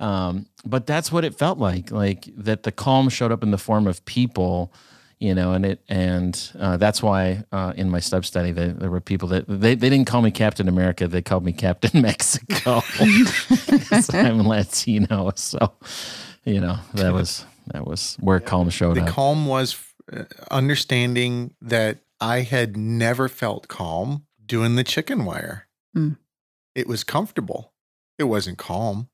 um, but that's what it felt like, like that the calm showed up in the form of people, you know, and it, and uh, that's why uh, in my sub study, there, there were people that they, they didn't call me Captain America, they called me Captain Mexico. I'm Latino. So, you know, that was, that was where calm showed the up. calm was uh, understanding that I had never felt calm doing the chicken wire. Hmm. It was comfortable. It wasn't calm.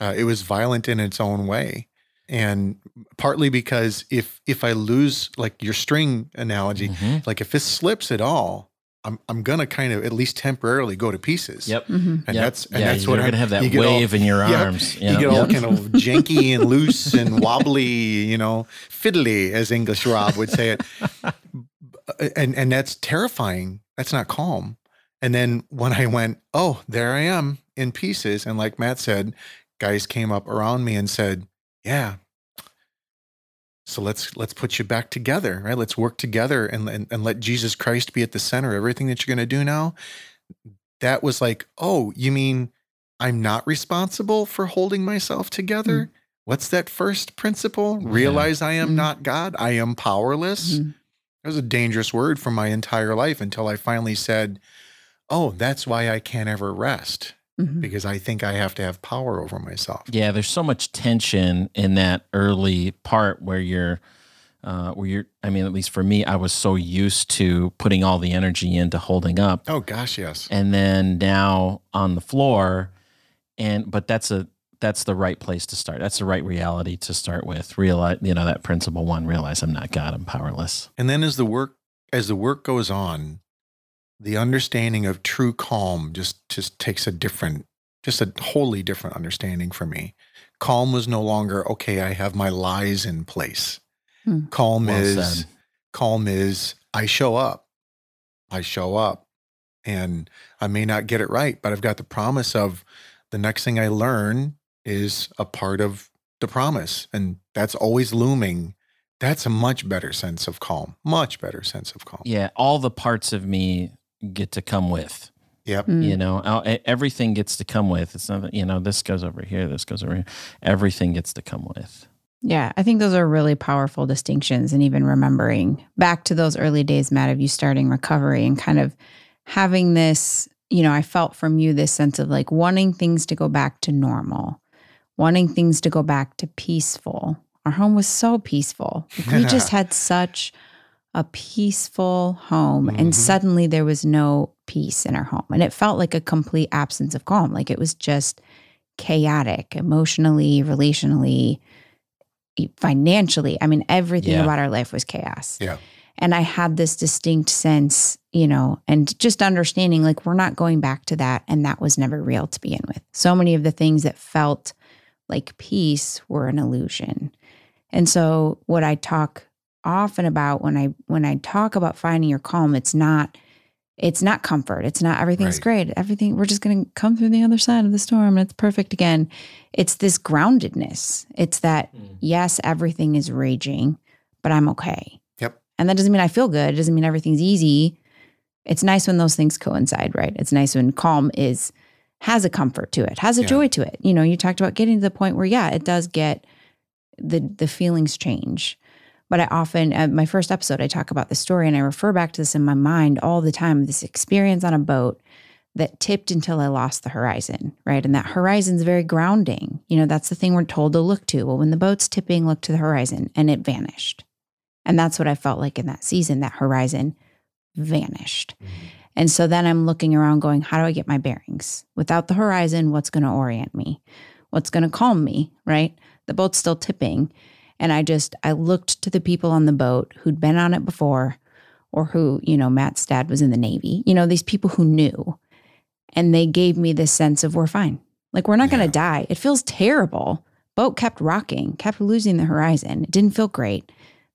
Uh, it was violent in its own way, and partly because if if I lose like your string analogy, Mhm. like if it slips at all, I'm I'm gonna kind of at least temporarily go to pieces. Yep. Mhm. and Yep. that's and yeah, that's you're what gonna I'm- have that you get all- wave in your Yep. arms. You get all Yep. kind of janky and loose and wobbly, you know, fiddly, as English Rob would say it. And and that's terrifying. That's not calm. And then when I went, oh, there I am in pieces, and like Matt said, guys came up around me and said, yeah. So let's let's put you back together, right? Let's work together and and, and let Jesus Christ be at the center of everything that you're going to do now. That was like, oh, you mean I'm not responsible for holding myself together? What's that first principle? Yeah. Realize I am Mhm. not God. I am powerless. Mhm. That was a dangerous word for my entire life until I finally said, oh, that's why I can't ever rest Mhm. because I think I have to have power over myself. Yeah, there's so much tension in that early part where you're, uh, where you're. I mean, at least for me, I was so used to putting all the energy into holding up, Oh, gosh, yes. and then now on the floor, and but that's a that's the right place to start. That's the right reality to start with. Realize, you know, that principle one. Realize I'm not God. I'm powerless. And then as the work as the work goes on, the understanding of true calm just just takes a different, just a wholly different understanding for me. Calm was no longer okay. I have my lies in place. Hmm. Calm Well is said. calm is I show up. I show up, and I may not get it right, but I've got the promise of the next thing I learn is a part of the promise, and that's always looming that's a much better sense of calm. Much better sense of calm. Yeah, all the parts of me get to come with. Yep. Mm. You know, I'll- everything gets to come with. It's not you know, this goes over here, this goes over here. Everything gets to come with. Yeah, I think those are really powerful distinctions. And even remembering back to those early days, Matt, of you starting recovery and kind of having this, you know, I felt from you this sense of like wanting things to go back to normal, wanting things to go back to peaceful. Our home was so peaceful. We just had such a peaceful home. Mhm. And suddenly there was no peace in our home. And it felt like a complete absence of calm. Like it was just chaotic emotionally, relationally, financially. I mean, everything Yeah. about our life was chaos. Yeah. And I had this distinct sense, you know, and just understanding like we're not going back to that. And that was never real to begin with. So many of the things that felt like peace were an illusion. And so what I talk often about when I when I talk about finding your calm, it's not it's not comfort. It's not everything's Right. great. Everything we're just going to come through the other side of the storm and it's perfect again. It's this groundedness. It's that mm. yes, everything is raging, but I'm okay. Yep. And that doesn't mean I feel good. It doesn't mean everything's easy. It's nice when those things coincide, right? It's nice when calm is has a comfort to it, has a Yeah. joy to it. You know, you talked about getting to the point where yeah, it does get the the feelings change. But I often, uh, my first episode, I talk about the story and I refer back to this in my mind all the time. This experience on a boat that tipped until I lost the horizon, right? And that horizon's very grounding. You know, that's the thing we're told to look to. Well, when the boat's tipping, look to the horizon, and it vanished. And that's what I felt like in that season. That horizon vanished. And so then I'm looking around going, how do I get my bearings? Without the horizon, what's going to orient me? What's going to calm me, right? The boat's still tipping. And I just, I looked to the people on the boat who'd been on it before or who, you know, Matt's dad was in the Navy, you know, these people who knew. And they gave me this sense of we're fine. Like we're not going to die. It feels terrible. Boat kept rocking, kept losing the horizon. It didn't feel great.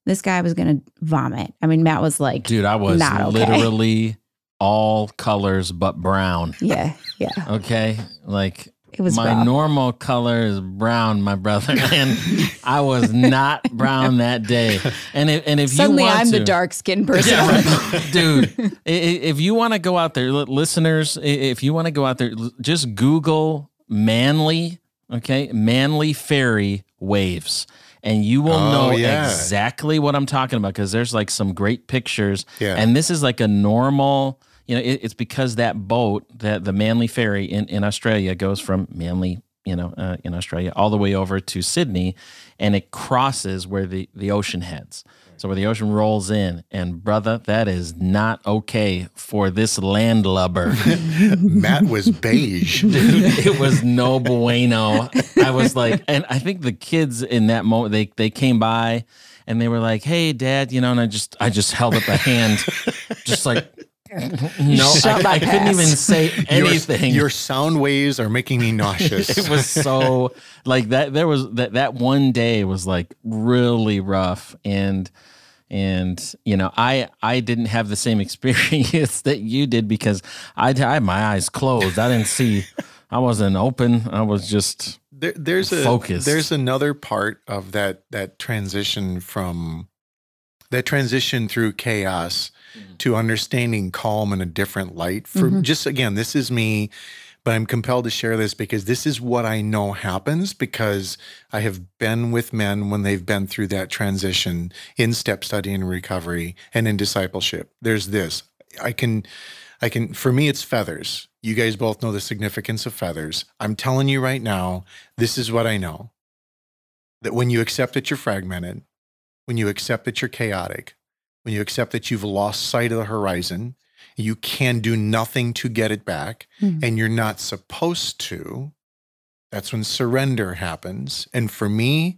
This guy was going to vomit. I mean, Matt was like, Dude, I was Not okay. Literally all colors but brown. yeah, yeah. Okay. Like It was my rough. normal color is brown, my brother, and I was not brown that day. And if, and if Suddenly, you want I'm the to- dark skinned person. Yeah, right. dude. i- i- If you want to go out there, listeners, if you want to go out there, just Google Manly, okay, Manly ferry waves, and you will Oh, know yeah. exactly what I'm talking about because there's like some great pictures, Yeah. and this is like a normal. You know, it, it's because that boat, that the Manly Ferry in in Australia, goes from Manly. You know, uh, in Australia, all the way over to Sydney, and it crosses where the, the ocean heads. So where the ocean rolls in, and brother, that is not okay for this landlubber. Matt was beige. Dude, it was no bueno. I was like, and I think the kids in that moment they they came by and they were like, "Hey, Dad," you know, and I just I just held up a hand, just like. No, Shut I, I couldn't even say anything. Your, sound waves are making me nauseous. it was so like that there was that that one day was like really rough and and you know i i didn't have the same experience that you did because i, I had my eyes closed i didn't see i wasn't open i was just there, there's a Focused. there's another part of that that transition from that transition through chaos to understanding calm in a different light for Mhm. just again this is me but i'm compelled to share this because this is what i know happens because i have been with men when they've been through that transition in step study and recovery and in discipleship there's this i can I can, for me, it's feathers. You guys both know the significance of feathers. I'm telling you right now, this is what I know that when you accept that you're fragmented, when you accept that you're chaotic, when you accept that you've lost sight of the horizon, you can do nothing to get it back, Mhm. and you're not supposed to, that's when surrender happens. And for me,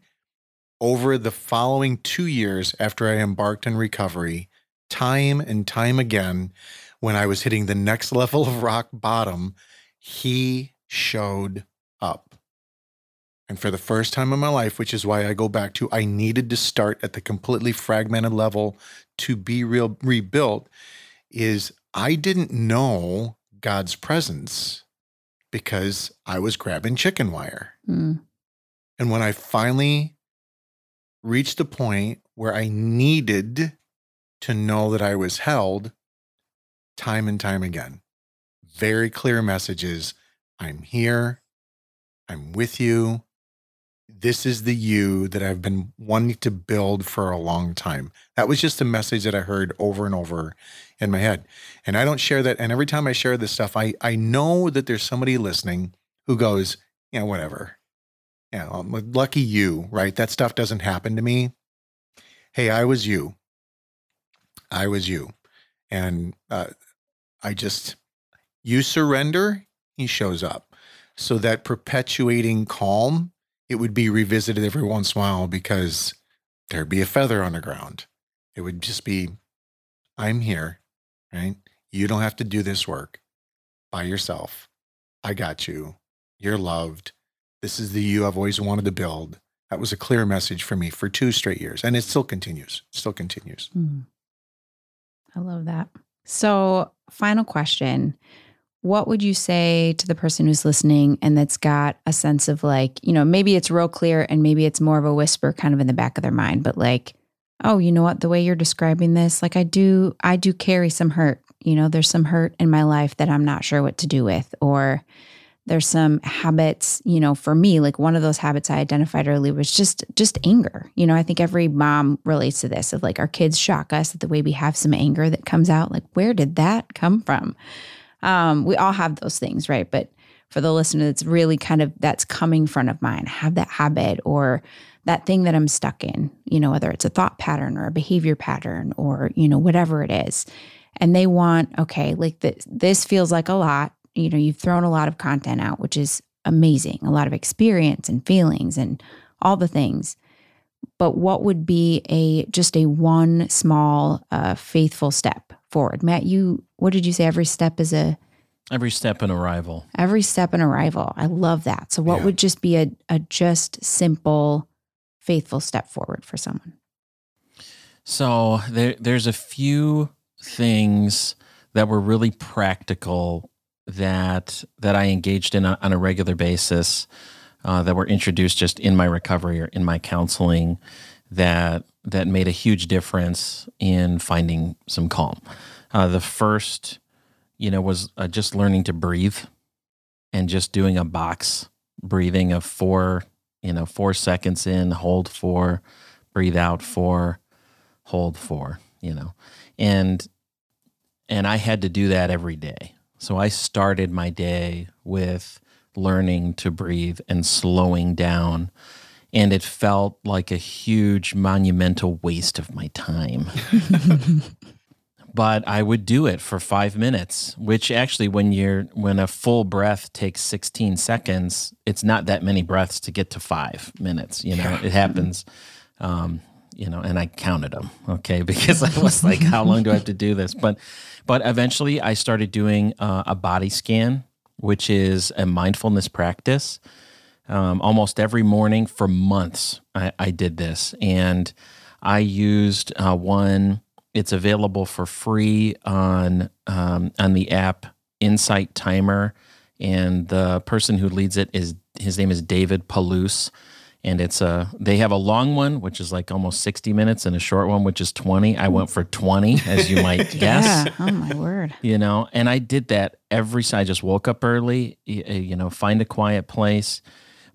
over the following two years after I embarked on recovery, time and time again, when I was hitting the next level of rock bottom, he showed up. And for the first time in my life, which is why I go back to, I needed to start at the completely fragmented level to be real rebuilt, is I didn't know God's presence because I was grabbing chicken wire. Mm. And when I finally reached the point where I needed to know that I was held, time and time again, very clear messages I'm here, I'm with you. This is the you that I've been wanting to build for a long time. That was just a message that I heard over and over in my head. And I don't share that. And every time I share this stuff, I, I know that there's somebody listening who goes, yeah, whatever. Yeah, um, lucky you, right? That stuff doesn't happen to me. Hey, I was you. I was you. And uh, I just, you surrender, he shows up. So that perpetuating calm, it would be revisited every once in a while because there'd be a feather on the ground. It would just be, I'm here, right? You don't have to do this work by yourself. I got you. You're loved. This is the you I've always wanted to build. That was a clear message for me for two straight years. And it still continues. Still continues. Mm. I love that. So, final question. What would you say to the person who's listening and that's got a sense of like, you know, maybe it's real clear and maybe it's more of a whisper kind of in the back of their mind, but like, oh, you know what, the way you're describing this, like I do, I do carry some hurt. You know, there's some hurt in my life that I'm not sure what to do with, or there's some habits, you know, for me, like one of those habits I identified early was just just anger. You know, I think every mom relates to this of like our kids shock us at the way we have some anger that comes out. Like, where did that come from? Um, we all have those things, right? But for the listener that's really kind of that's coming front of mind, have that habit or that thing that I'm stuck in, you know, whether it's a thought pattern or a behavior pattern or, you know, whatever it is. And they want, okay, like this, this feels like a lot. You know, you've thrown a lot of content out, which is amazing, a lot of experience and feelings and all the things. But what would be a just a one small uh, faithful step forward? Matt, you what did you say? Every step is a every step an arrival. every step an arrival. I love that. So what Yeah. would just be a, a just simple, faithful step forward for someone? So there, there's a few things that were really practical that that I engaged in a, on a regular basis uh, that were introduced just in my recovery or in my counseling that that made a huge difference in finding some calm. Uh, the first, you know, was uh, just learning to breathe and just doing a box breathing of four, you know, four seconds in, hold four, breathe out four, hold four, you know, and and I had to do that every day. So I started my day with learning to breathe and slowing down. And it felt like a huge monumental waste of my time. but I would do it for five minutes, which actually, when you're when a full breath takes 16 seconds, it's not that many breaths to get to five minutes. You know, it happens. Um, you know, and I counted them, okay, because I was like, how long do I have to do this? But, but eventually, I started doing uh, a body scan, which is a mindfulness practice. Um, almost every morning for months, I, I did this, and I used uh, one it's available for free on um, on the app Insight Timer, and the person who leads it is his name is David Palouse, and it's a they have a long one which is like almost 60 minutes and a short one which is 20 i went for 20 as you might guess. Yeah. Oh my word. you know and i did that every i just woke up early uh, you know find a quiet place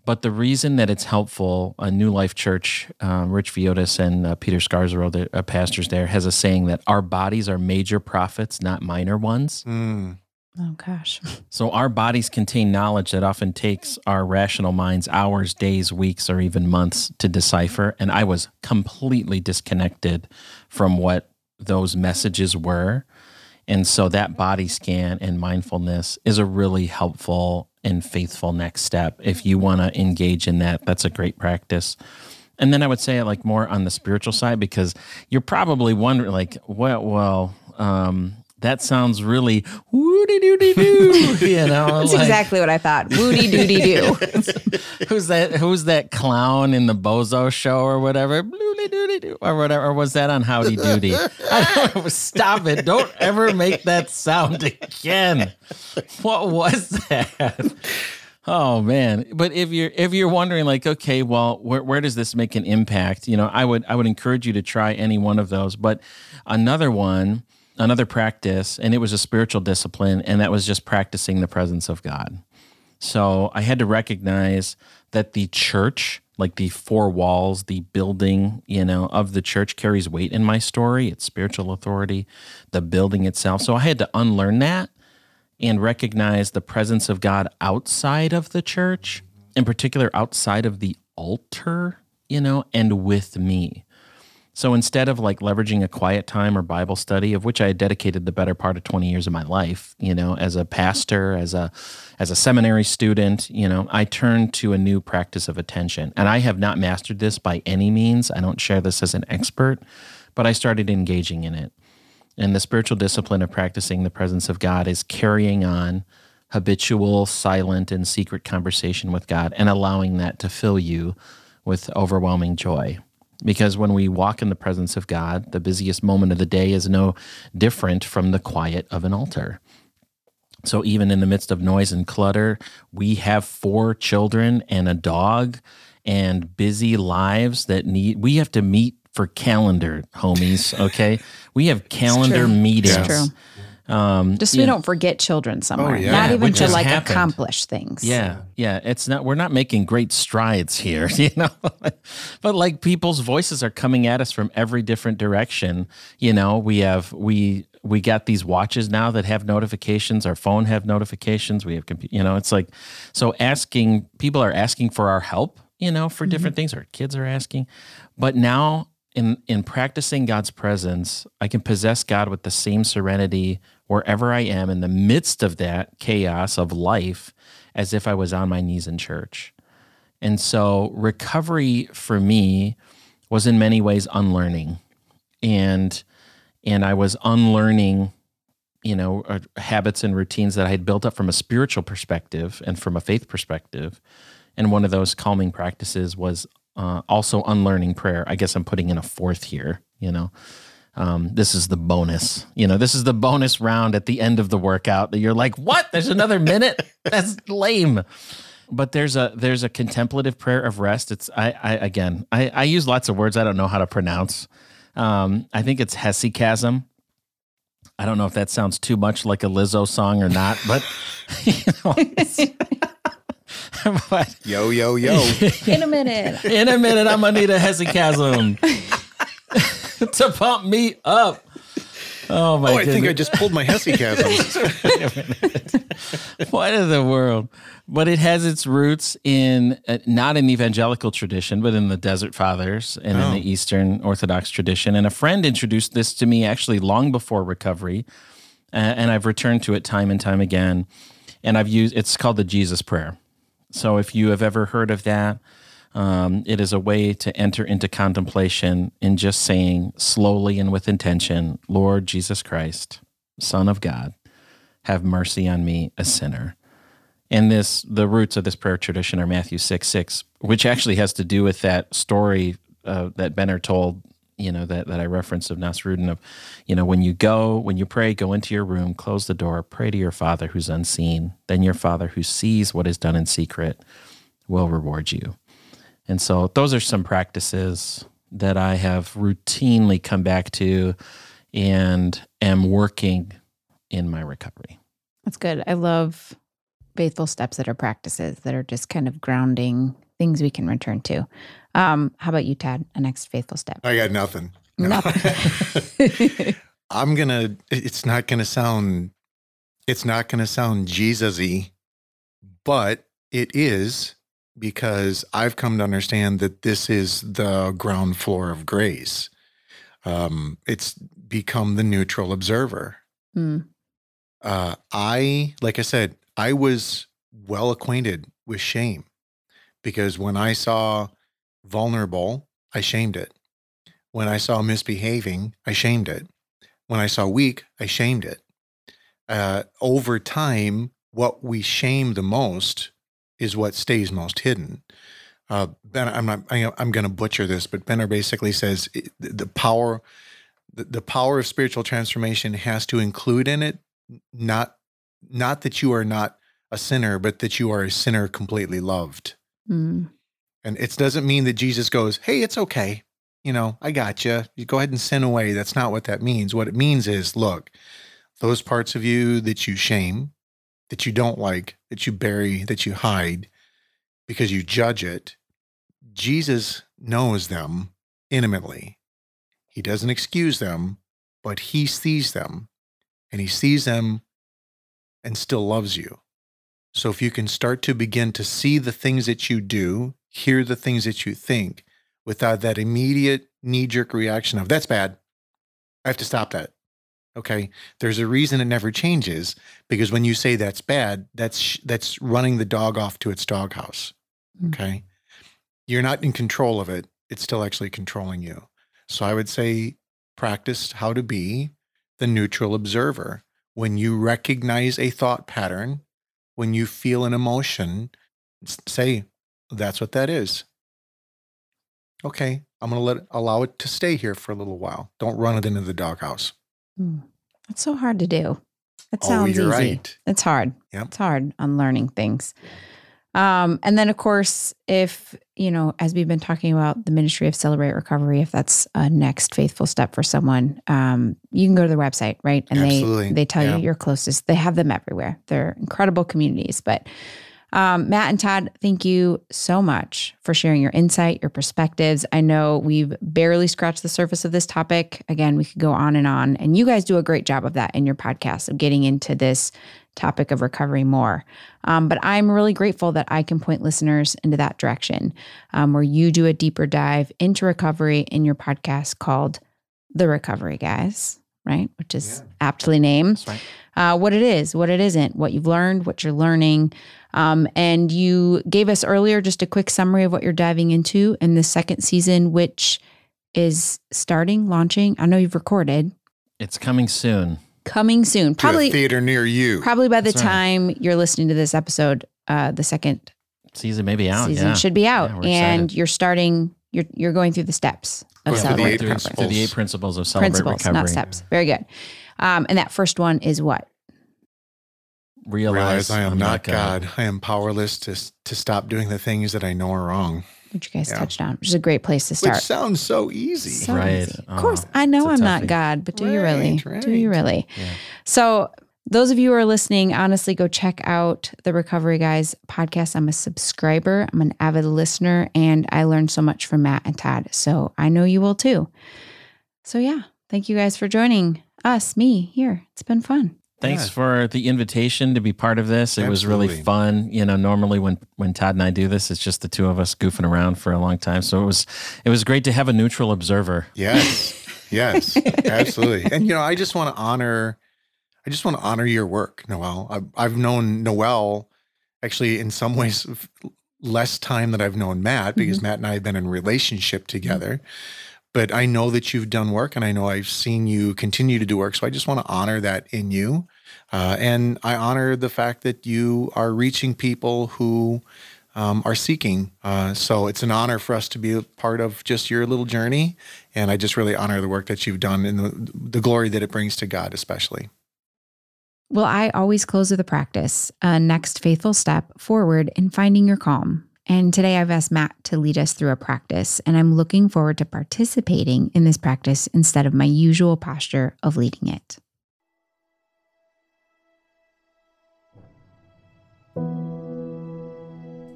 but the reason that it's helpful a new life church uh, rich Villodas and uh, peter Scazzero the uh, pastors there has a saying that our bodies are major prophets not minor ones Mm. Oh gosh. so our bodies contain knowledge that often takes our rational minds hours, days, weeks, or even months to decipher. And I was completely disconnected from what those messages were. And so that body scan and mindfulness is a really helpful and faithful next step. If you want to engage in that, that's a great practice. And then I would say like more on the spiritual side because you're probably wondering like, well, well, um, that sounds really woody doody doo, you know. That's like- exactly what I thought. Woody doody doo. who's that? Who's that clown in the Bozo show or whatever? Bloody doody doo, or whatever. Or was that on Howdy Doody? Stop it! Don't ever make that sound again. What was that? Oh man! But if you're if you're wondering, like, okay, well, where where does this make an impact? You know, I would I would encourage you to try any one of those. But another one, another practice, and it was a spiritual discipline, and that was just practicing the presence of God. So I had to recognize that the church, like the four walls, the building, you know, of the church carries weight in my story. It's spiritual authority, the building itself. So I had to unlearn that and recognize the presence of God outside of the church, in particular outside of the altar, you know, and with me. So instead of like leveraging a quiet time or Bible study, of which I had dedicated the better part of 20 years of my life, you know, as a pastor, as a as a seminary student, you know, I turned to a new practice of attention. And I have not mastered this by any means. I don't share this as an expert, but I started engaging in it. And the spiritual discipline of practicing the presence of God is carrying on habitual, silent, and secret conversation with God and allowing that to fill you with overwhelming joy. Because when we walk in the presence of God, the busiest moment of the day is no different from the quiet of an altar. So even in the midst of noise and clutter, we have four children and a dog and busy lives that need we have to meet for calendar homies, okay? we have calendar true. meetings. It's true. Um, Just so we don't forget children somewhere. yeah. Not Yeah, even which to like happened. accomplish things. Yeah, yeah. It's not. We're not making great strides here, you know. but like people's voices are coming at us from every different direction. You know, we have we we got these watches now that have notifications. Our phone have notifications. We have compu- You know, it's like so asking people are asking for our help. You know, for different things. Our kids are asking, but now in in practicing God's presence, I can possess God with the same serenity wherever I am in the midst of that chaos of life as if I was on my knees in church. And so recovery for me was in many ways unlearning. And and I was unlearning you know uh, habits and routines that I had built up from a spiritual perspective and from a faith perspective. And one of those calming practices was uh, also unlearning prayer. I guess I'm putting in a fourth here, you know. um, this is the bonus. You know, this is the bonus round at the end of the workout that you're like, what? There's another minute? That's lame. But there's a there's a contemplative prayer of rest. It's I, I again I, I use lots of words I don't know how to pronounce. Um, I think it's hesychasm. I don't know if that sounds too much like a Lizzo song or not, but you know, but, yo yo yo. In a minute. In a minute, I'm gonna need a hesychasm. to pump me up. Oh my! God. Oh, I think I just pulled my hesychasm. what in the world? But it has its roots in uh, not an evangelical tradition, but in the Desert Fathers and oh. in the Eastern Orthodox tradition. And a friend introduced this to me actually long before recovery, uh, and I've returned to it time and time again. And I've used it's called the Jesus Prayer. So if you have ever heard of that, um, it is a way to enter into contemplation in just saying slowly and with intention, Lord Jesus Christ, Son of God, have mercy on me, a sinner. And this, the roots of this prayer tradition are Matthew 6 6, which actually has to do with that story uh, that Benner told, you know, that, that I referenced of Nasruddin of, you know, when you go, when you pray, go into your room, close the door, pray to your Father who's unseen. Then your Father who sees what is done in secret will reward you. And so those are some practices that I have routinely come back to and am working in my recovery. That's good. I love faithful steps that are practices that are just kind of grounding things we can return to. Um, how about you, Todd? A next faithful step? I got nothing. No. Nothing. I'm gonna. It's not gonna sound. It's not gonna sound Jesus-y, but it is because I've come to understand that this is the ground floor of grace. Um, it's become the neutral observer. Mm. Uh, I, like I said, I was well acquainted with shame because when I saw vulnerable, I shamed it. When I saw misbehaving, I shamed it. When I saw weak, I shamed it. Uh, over time, what we shame the most is what stays most hidden. Uh, ben, I'm not. I, am going to butcher this, but Benner basically says the power, the, the power of spiritual transformation has to include in it not not that you are not a sinner, but that you are a sinner completely loved. Mm. And it doesn't mean that Jesus goes, "Hey, it's okay. You know, I got you. You go ahead and sin away." That's not what that means. What it means is, look, those parts of you that you shame, that you don't like, that you bury, that you hide because you judge it, Jesus knows them intimately. He doesn't excuse them, but he sees them and he sees them and still loves you. So if you can start to begin to see the things that you do, hear the things that you think without that immediate knee jerk reaction of, that's bad. I have to stop that. Okay. There's a reason it never changes because when you say that's bad, that's that's running the dog off to its doghouse. Mm. Okay. You're not in control of it. It's still actually controlling you. So I would say practice how to be the neutral observer. When you recognize a thought pattern, when you feel an emotion, say, that's what that is. Okay, I'm going to let it, allow it to stay here for a little while. Don't run it into the doghouse. Mm. That's so hard to do. It oh, sounds oh, easy. Right. It's hard. Yep. It's hard on learning things. Um, and then, of course, if, you know, as we've been talking about the Ministry of Celebrate Recovery, if that's a next faithful step for someone, um, you can go to their website, right? And Absolutely. they, they tell yeah. you your closest. They have them everywhere. They're incredible communities. But um, Matt and Todd, thank you so much for sharing your insight, your perspectives. I know we've barely scratched the surface of this topic. Again, we could go on and on, and you guys do a great job of that in your podcast of getting into this topic of recovery more. Um, but I'm really grateful that I can point listeners into that direction um, where you do a deeper dive into recovery in your podcast called The Recovery Guys, right? Which is yeah. aptly named. Right. Uh, what it is, what it isn't, what you've learned, what you're learning. Um, and you gave us earlier just a quick summary of what you're diving into in the second season, which is starting, launching. I know you've recorded. It's coming soon. Coming soon. Probably theater near you. Probably by the That's time you're listening to this episode, uh, the second season may be out. Season yeah. should be out, yeah, and you're starting. You're you're going through the steps. Of Going through the eight through, Recovery. through the eight principles of celebrate Principles, recovery. not steps. Very good. Um, and that first one is what? Realize, Realize I am I'm not God. I am powerless to to stop doing the things that I know are wrong. Which you guys Yeah. touched on, which is a great place to Which start. sounds so easy. So Right. easy. Of Oh, course, I know I'm a not. God, but do you really? Right, Do you really? Yeah. So, those of you who are listening, honestly, go check out the Recovery Guys podcast. I'm a subscriber, I'm an avid listener, and I learned so much from Matt and Todd. So, I know you will too. So, yeah, thank you guys for joining us, me here. It's been fun. Thanks Yeah. for the invitation to be part of this. It was really fun. You know, normally when when Todd and I do this, it's just the two of us goofing around for a long time. So it was it was great to have a neutral observer. Yes. Yes. absolutely. And you know, I just want to honor I just want to honor your work, Noelle. I've, I've known Noelle actually in some ways less time than I've known Matt because Matt and I have been in relationship together. But I know that you've done work and I know I've seen you continue to do work. So I just want to honor that in you. Uh, and I honor the fact that you are reaching people who um, are seeking. Uh, so it's an honor for us to be a part of just your little journey. And I just really honor the work that you've done and the, the glory that it brings to God, especially. Well, I always close with a practice, a next faithful step forward in finding your calm. And today I've asked Matt to lead us through a practice, and I'm looking forward to participating in this practice instead of my usual posture of leading it.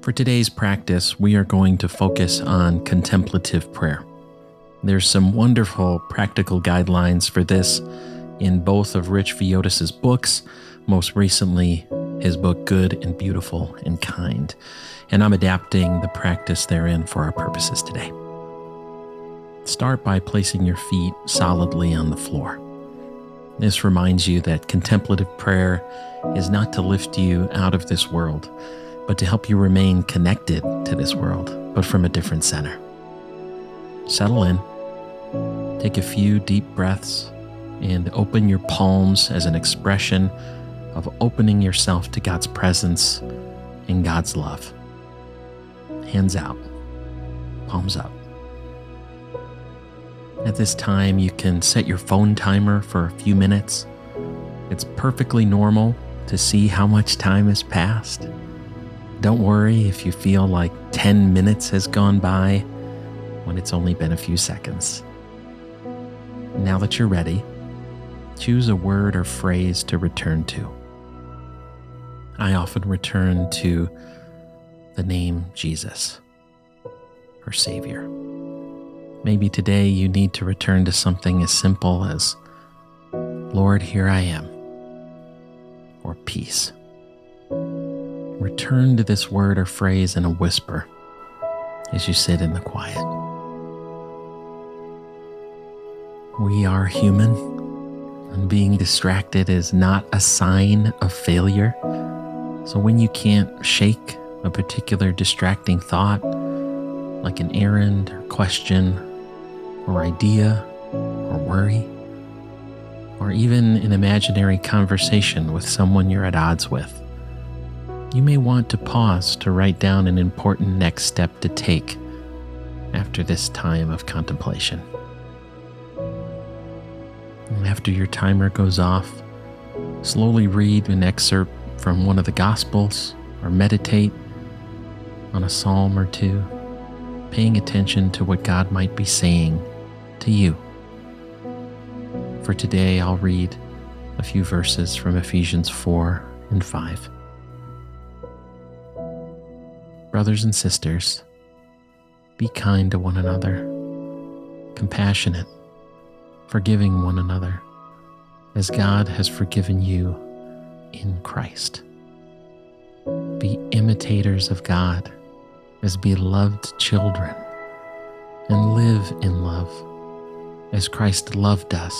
For today's practice, we are going to focus on contemplative prayer. There's some wonderful practical guidelines for this in both of Rich Villodas's books, most recently his book Good and Beautiful and Kind. And I'm adapting the practice therein for our purposes today. Start by placing your feet solidly on the floor. This reminds you that contemplative prayer is not to lift you out of this world, but to help you remain connected to this world, but from a different center. Settle in, take a few deep breaths, and open your palms as an expression of opening yourself to God's presence and God's love. Hands out, palms up. At this time, you can set your phone timer for a few minutes. It's perfectly normal to see how much time has passed. Don't worry if you feel like 10 minutes has gone by when it's only been a few seconds. Now that you're ready, choose a word or phrase to return to. I often return to the name Jesus, our Savior. Maybe today you need to return to something as simple as, Lord, here I am, or peace. Return to this word or phrase in a whisper as you sit in the quiet. We are human, and being distracted is not a sign of failure. So when you can't shake a particular distracting thought, like an errand or question or idea or worry, or even an imaginary conversation with someone you're at odds with, you may want to pause to write down an important next step to take after this time of contemplation. After your timer goes off, slowly read an excerpt from one of the Gospels or meditate on a psalm or two, paying attention to what God might be saying to you. For today, I'll read a few verses from Ephesians 4 and 5. Brothers and sisters, be kind to one another, compassionate, forgiving one another, as God has forgiven you in Christ. Be imitators of God as beloved children, and live in love as Christ loved us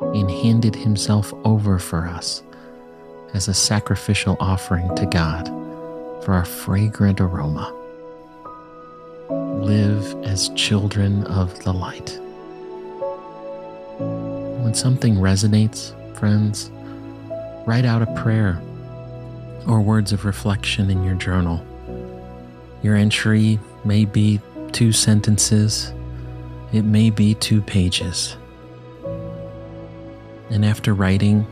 and handed himself over for us as a sacrificial offering to God for a fragrant aroma. Live as children of the light. When something resonates, friends, write out a prayer or words of reflection in your journal. Your entry may be two sentences, It may be two pages. And after writing,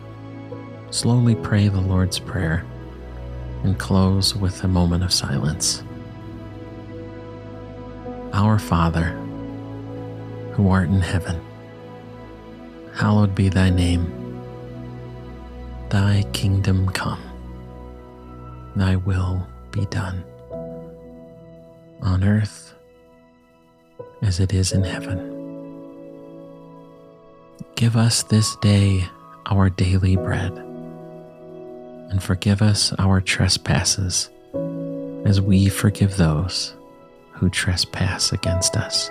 slowly pray the Lord's Prayer and close with a moment of silence. Our Father, who art in heaven, hallowed be thy name. Thy kingdom come, thy will be done, on earth as it is in heaven. Give us this day our daily bread, and forgive us our trespasses as we forgive those who trespass against us.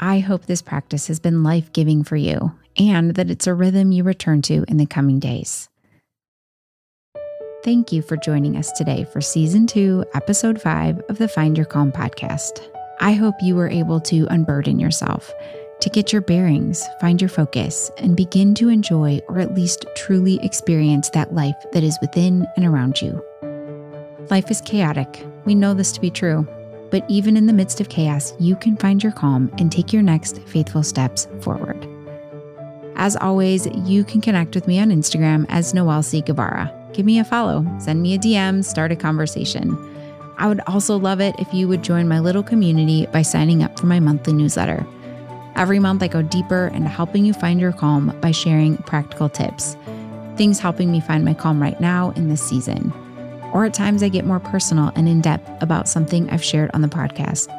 I hope this practice has been life giving for you and that it's a rhythm you return to in the coming days. Thank you for joining us today for Season 2, Episode 5 of the Find Your Calm podcast. I hope you were able to unburden yourself, to get your bearings, find your focus, and begin to enjoy or at least truly experience that life that is within and around you. Life is chaotic. We know this to be true. But even in the midst of chaos, you can find your calm and take your next faithful steps forward. As always, you can connect with me on Instagram as Noelle C. Guevara. Give me a follow, send me a DM, start a conversation. I would also love it if you would join my little community by signing up for my monthly newsletter. Every month, I go deeper into helping you find your calm by sharing practical tips, things helping me find my calm right now in this season or at times I get more personal and in depth about something I've shared on the podcast.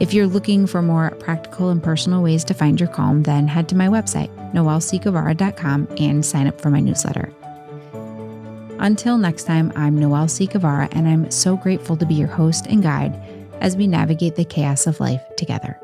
If you're looking for more practical and personal ways to find your calm, then head to my website, noelleCguevara.com, and sign up for my newsletter. Until next time, I'm Noelle C. Guevara, and I'm so grateful to be your host and guide as we navigate the chaos of life together.